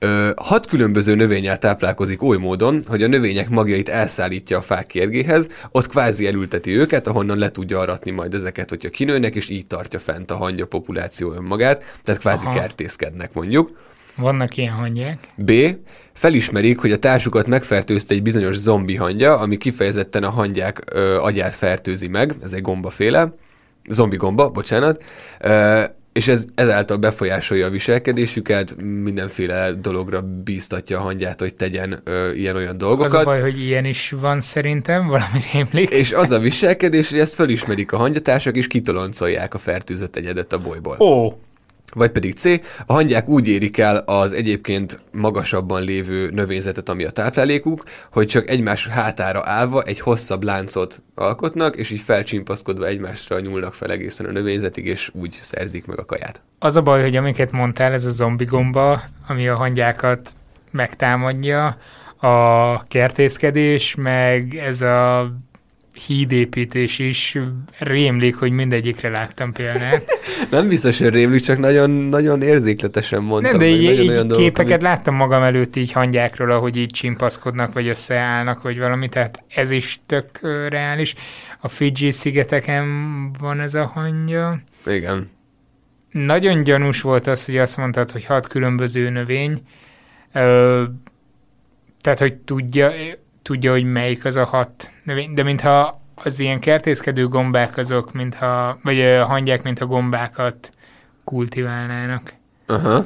Ö, hat különböző növényel táplálkozik oly módon, hogy a növények magjait elszállítja a fák kérgéhez, ott kvázi elülteti őket, ahonnan le tudja aratni majd ezeket, hogyha kinőnek, és így tartja fent a hangya populáció önmagát, tehát kvázi Aha. kertészkednek mondjuk. Vannak ilyen hangyák. B. Felismerik, hogy a társukat megfertőzte egy bizonyos zombi hangya, ami kifejezetten a hangyák ö, agyát fertőzi meg, ez egy gombaféle, zombi gomba, bocsánat, ö, és ez ezáltal befolyásolja a viselkedésüket, mindenféle dologra bíztatja a hangját, hogy tegyen ilyen-olyan dolgokat. Az a baj, hogy ilyen is van szerintem, valami rémlik. És az a viselkedés, hogy ezt felismerik a hangyatársak, és kitoloncolják a fertőzött egyedet a bolyból. Ó, vagy pedig C, a hangyák úgy érik el az egyébként magasabban lévő növényzetet, ami a táplálékuk, hogy csak egymás hátára állva egy hosszabb láncot alkotnak, és így felcsimpaszkodva egymásra nyúlnak fel egészen a növényzetig, és úgy szerzik meg a kaját. Az a baj, hogy amiket mondtál, ez a zombi gomba, ami a hangyákat megtámadja, a kertészkedés, meg ez a hídépítés is rémlik, hogy mindegyikre láttam példát. nem biztos, hogy rémlik, csak nagyon, nagyon érzékletesen mondtam. Nem, de így, így olyan képeket dolgok, láttam magam előtt így hangyákról, ahogy így csimpaszkodnak, vagy összeállnak, vagy valami, tehát ez is tök reális. A Fiji szigeteken van ez a hangya. Igen. Nagyon gyanús volt az, hogy azt mondtad, hogy hat különböző növény, Ö, tehát, hogy tudja, tudja, hogy melyik az a hat növény, de mintha az ilyen kertészkedő gombák azok, mintha, vagy a hangyák, mint a gombákat kultiválnának. Aha.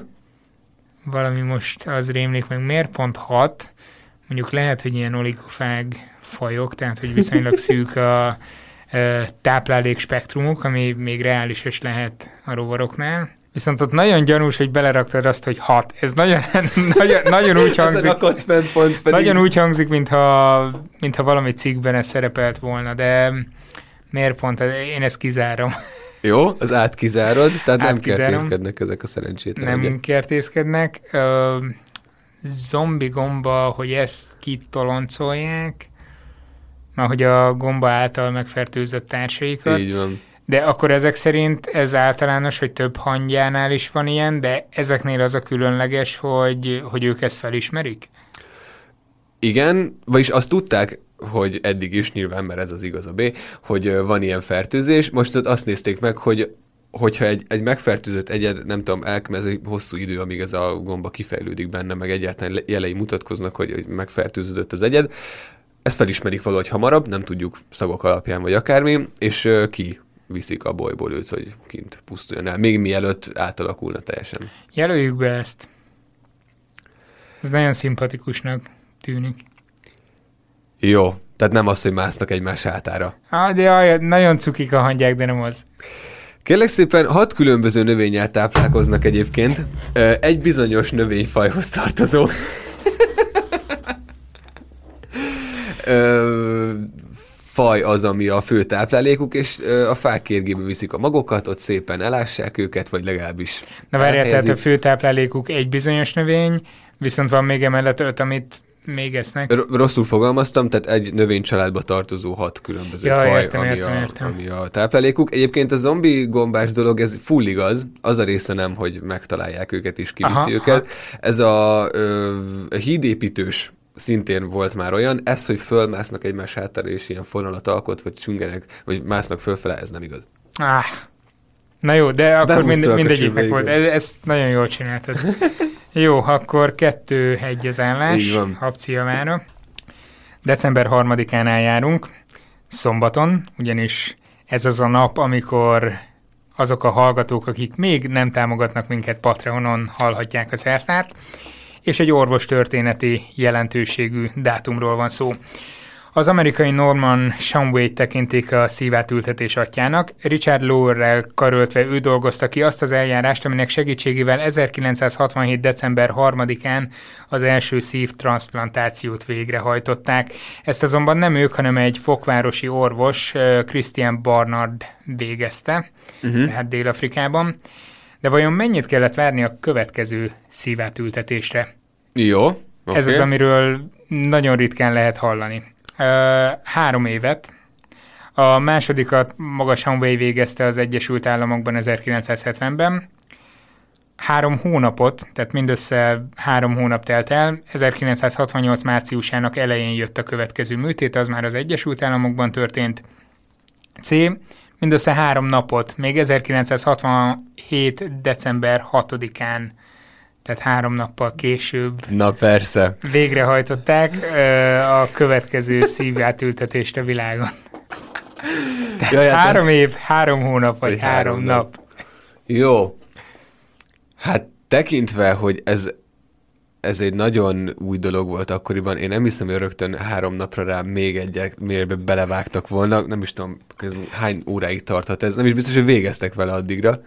Valami most az rémlik meg. Miért pont hat? Mondjuk lehet, hogy ilyen oligofág fajok, tehát hogy viszonylag szűk a, a táplálék spektrumuk, ami még reális is lehet a rovaroknál. Viszont ott nagyon gyanús, hogy beleraktad azt, hogy hat. Ez nagyon, nagyon, nagyon úgy hangzik. pedig. Nagyon úgy hangzik, mintha, mintha valami cikkben ez szerepelt volna, de miért pont? Én ezt kizárom. Jó, az átkizárod, tehát nem kertészkednek ezek a szerencsétlenek. Nem kertészkednek. Ö, zombi gomba, hogy ezt kitoloncolják, mert hogy a gomba által megfertőzött társaikat. Így van. De akkor ezek szerint ez általános, hogy több hangjánál is van ilyen, de ezeknél az a különleges, hogy, hogy ők ezt felismerik? Igen, vagyis azt tudták, hogy eddig is, nyilván, mert ez az igaz a B, hogy van ilyen fertőzés. Most azt nézték meg, hogy hogyha egy, egy megfertőzött egyed, nem tudom, ez egy hosszú idő, amíg ez a gomba kifejlődik benne, meg egyáltalán jelei mutatkoznak, hogy, hogy megfertőződött az egyed, ezt felismerik valahogy hamarabb, nem tudjuk szagok alapján vagy akármi, és ki viszik a bolyból őt, hogy kint pusztuljon el, még mielőtt átalakulna teljesen. Jelöljük be ezt. Ez nagyon szimpatikusnak tűnik. Jó, tehát nem az, hogy másznak egymás hátára. Ah, de jaj, nagyon cukik a hangyák, de nem az. Kérlek szépen, hat különböző növényel táplálkoznak egyébként. Egy bizonyos növényfajhoz tartozó faj az, ami a fő táplálékuk, és a fák kérgébe viszik a magokat, ott szépen elássák őket, vagy legalábbis Na várjál, tehát a fő táplálékuk egy bizonyos növény, viszont van még emellett öt, amit még esznek. Rosszul fogalmaztam, tehát egy növénycsaládba tartozó hat különböző ja, faj, értem, ami, értem, a, értem. ami a táplálékuk. Egyébként a zombi gombás dolog, ez full igaz, az a része nem, hogy megtalálják őket és kiviszi aha, őket. Aha. Ez a ö, hídépítős szintén volt már olyan, ez, hogy fölmásznak egymás hátára, és ilyen fonalat alkot, vagy csüngenek, vagy másznak fölfele, ez nem igaz. Ah, na jó, de akkor mind, mindegyiknek volt. Ez, ezt nagyon jól csináltad. jó, akkor kettő egy az állás. Habciavára. December 3-án járunk, szombaton, ugyanis ez az a nap, amikor azok a hallgatók, akik még nem támogatnak minket Patreonon, hallhatják a szertárt, és egy orvos történeti jelentőségű dátumról van szó. Az amerikai Norman Shumway tekintik a szívátültetés atyának. Richard Lower-rel karöltve ő dolgozta ki azt az eljárást, aminek segítségével 1967. december 3-án az első szívtransplantációt végrehajtották. Ezt azonban nem ők, hanem egy fokvárosi orvos, eh, Christian Barnard végezte, uh-huh. tehát Dél-Afrikában. De vajon mennyit kellett várni a következő szívátültetésre? Jó. Okay. Ez az, amiről nagyon ritkán lehet hallani. Ö, három évet. A másodikat maga Shumway végezte az Egyesült Államokban 1970-ben. Három hónapot, tehát mindössze három hónap telt el. 1968 márciusának elején jött a következő műtét, az már az Egyesült Államokban történt. C. Mindössze három napot, még 1967. december 6-án, tehát három nappal később Na persze. végrehajtották a következő szívátültetést a világon. Jaj, hát három év, három hónap vagy Vagy három, három nap. nap. Jó. Hát tekintve, hogy ez, ez egy nagyon új dolog volt akkoriban, én nem hiszem, hogy rögtön három napra rá még egyet, mérbe belevágtak volna, nem is tudom, hány óráig tarthat ez, nem is biztos, hogy végeztek vele addigra.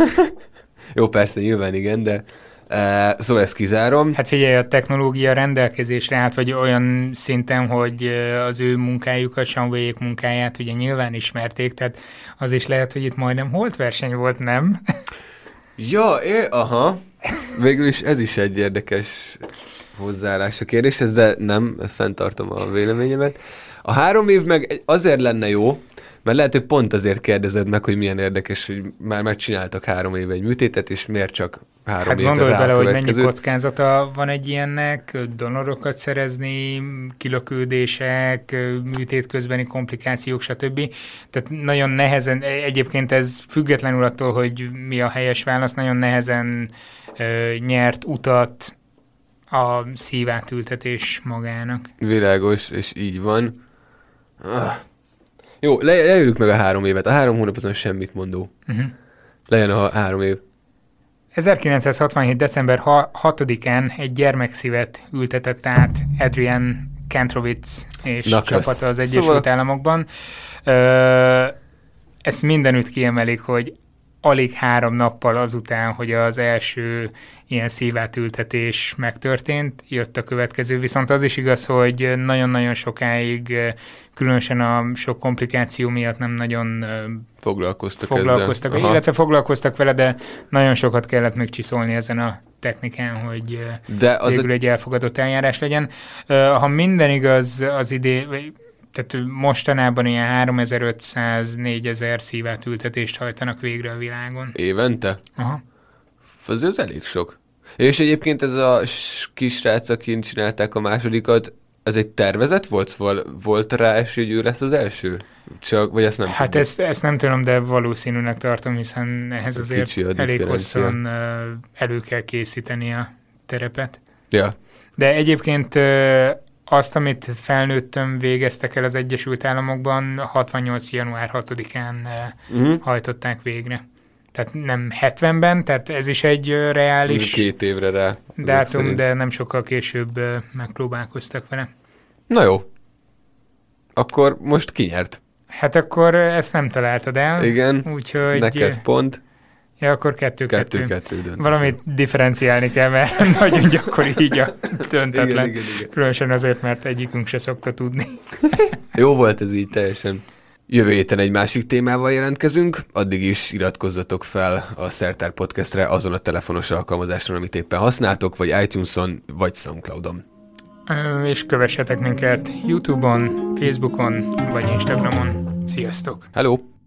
Jó, persze, nyilván igen, de uh, szóval ezt kizárom. Hát figyelj, a technológia rendelkezésre állt, vagy olyan szinten, hogy ö, az ő munkájukat, Sanvéjék munkáját ugye nyilván ismerték, tehát az is lehet, hogy itt majdnem holt verseny volt, nem? Ja, é, aha. Végül is ez is egy érdekes hozzáállás a kérdéshez, de nem, fenntartom a véleményemet. A három év meg azért lenne jó, mert lehet, hogy pont azért kérdezed meg, hogy milyen érdekes, hogy már megcsináltak három éve egy műtétet, és miért csak három Hát évre gondolj bele, hogy mennyi kockázata van egy ilyennek, donorokat szerezni, kilökődések, műtét közbeni komplikációk, stb. Tehát nagyon nehezen, egyébként ez függetlenül attól, hogy mi a helyes válasz, nagyon nehezen ö, nyert utat a szívátültetés magának. Világos, és így van. Ah. Jó, le, leüljük meg a három évet. A három hónap azon semmit mondó. Uh-huh. Legyen a három év. 1967. december ha- 6-án egy gyermekszívet ültetett át Adrian Kantrovitz és Na, csapata az Egyesült Szóval- Államokban. Ö, ezt mindenütt kiemelik, hogy alig három nappal azután, hogy az első ilyen szívátültetés megtörtént, jött a következő. Viszont az is igaz, hogy nagyon-nagyon sokáig, különösen a sok komplikáció miatt nem nagyon Foglalkoztak, foglalkoztak, ezzel. Illetve foglalkoztak vele, de nagyon sokat kellett még csiszolni ezen a technikán, hogy De az végül egy elfogadott eljárás legyen. Ha minden igaz, az idé, tehát mostanában ilyen 3500-4000 szívátültetést hajtanak végre a világon. évente? Aha. Az, az elég sok. És egyébként ez a s- kis srác, akin csinálták a másodikat, ez egy tervezet volt? Szóval volt rá esély, hogy ő lesz az első? Csak, vagy ezt nem Hát tudod? ezt, ezt nem tudom, de valószínűnek tartom, hiszen ehhez A azért elég hosszan elő kell készíteni a terepet. Ja. De egyébként azt, amit felnőttem végeztek el az Egyesült Államokban, 68. január 6-án ö, Uh-huh. hajtották végre. Tehát nem 70-ben, tehát ez is egy ö, reális Két évre rá. dátum, de nem sokkal később ö, megpróbálkoztak vele. Na jó. Akkor most kinyert. Hát akkor ezt nem találtad el. Igen. Úgyhogy, Neked pont. Ja, akkor kettő-kettő. Dönt. Valamit differenciálni kell, mert nagyon gyakori így a döntetlen. Igen, igen, igen. Különösen azért, mert egyikünk se szokta tudni. Jó volt ez így teljesen. Jövő héten egy másik témával jelentkezünk, addig is iratkozzatok fel a Szertár Podcastre azon a telefonos alkalmazáson, amit éppen használtok, vagy iTunes-on, vagy Soundcloud-on. És kövessetek minket YouTube-on, Facebookon vagy Instagramon. Sziasztok! Hello!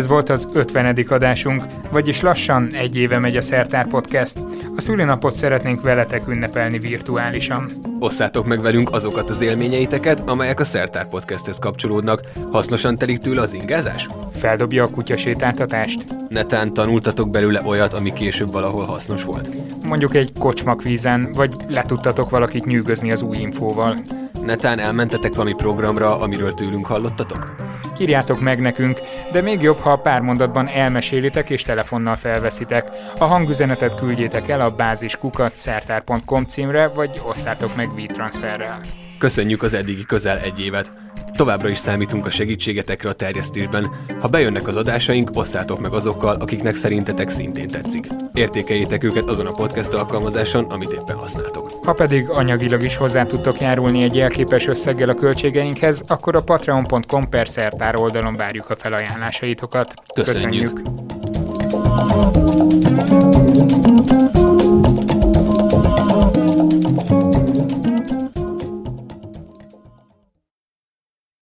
Ez volt az 50. adásunk, vagyis lassan egy éve megy a Szertár Podcast. A szülinapot szeretnénk veletek ünnepelni virtuálisan. Osszátok meg velünk azokat az élményeiteket, amelyek a Szertár Podcasthez kapcsolódnak. Hasznosan telik tőle az ingázás? Feldobja a kutyasétáltatást? Netán tanultatok belőle olyat, ami később valahol hasznos volt. Mondjuk egy kocsmakvízen, vagy letudtatok valakit nyűgözni az új infóval. Netán elmentetek valami programra, amiről tőlünk hallottatok? Írjátok meg nekünk, de még jobb, ha pár mondatban elmesélitek és telefonnal felveszitek. A hangüzenetet küldjétek el a báziskukat szertár.com címre, vagy osszátok meg WeTransferrel. Köszönjük az eddigi közel egy évet! Továbbra is számítunk a segítségetekre a terjesztésben. Ha bejönnek az adásaink, osszátok meg azokkal, akiknek szerintetek szintén tetszik. Értékeljétek őket azon a podcast alkalmazáson, amit éppen használtok. Ha pedig anyagilag is hozzá tudtok járulni egy jelképes összeggel a költségeinkhez, akkor a patreon.com per szertár oldalon várjuk a felajánlásaitokat. Köszönjük.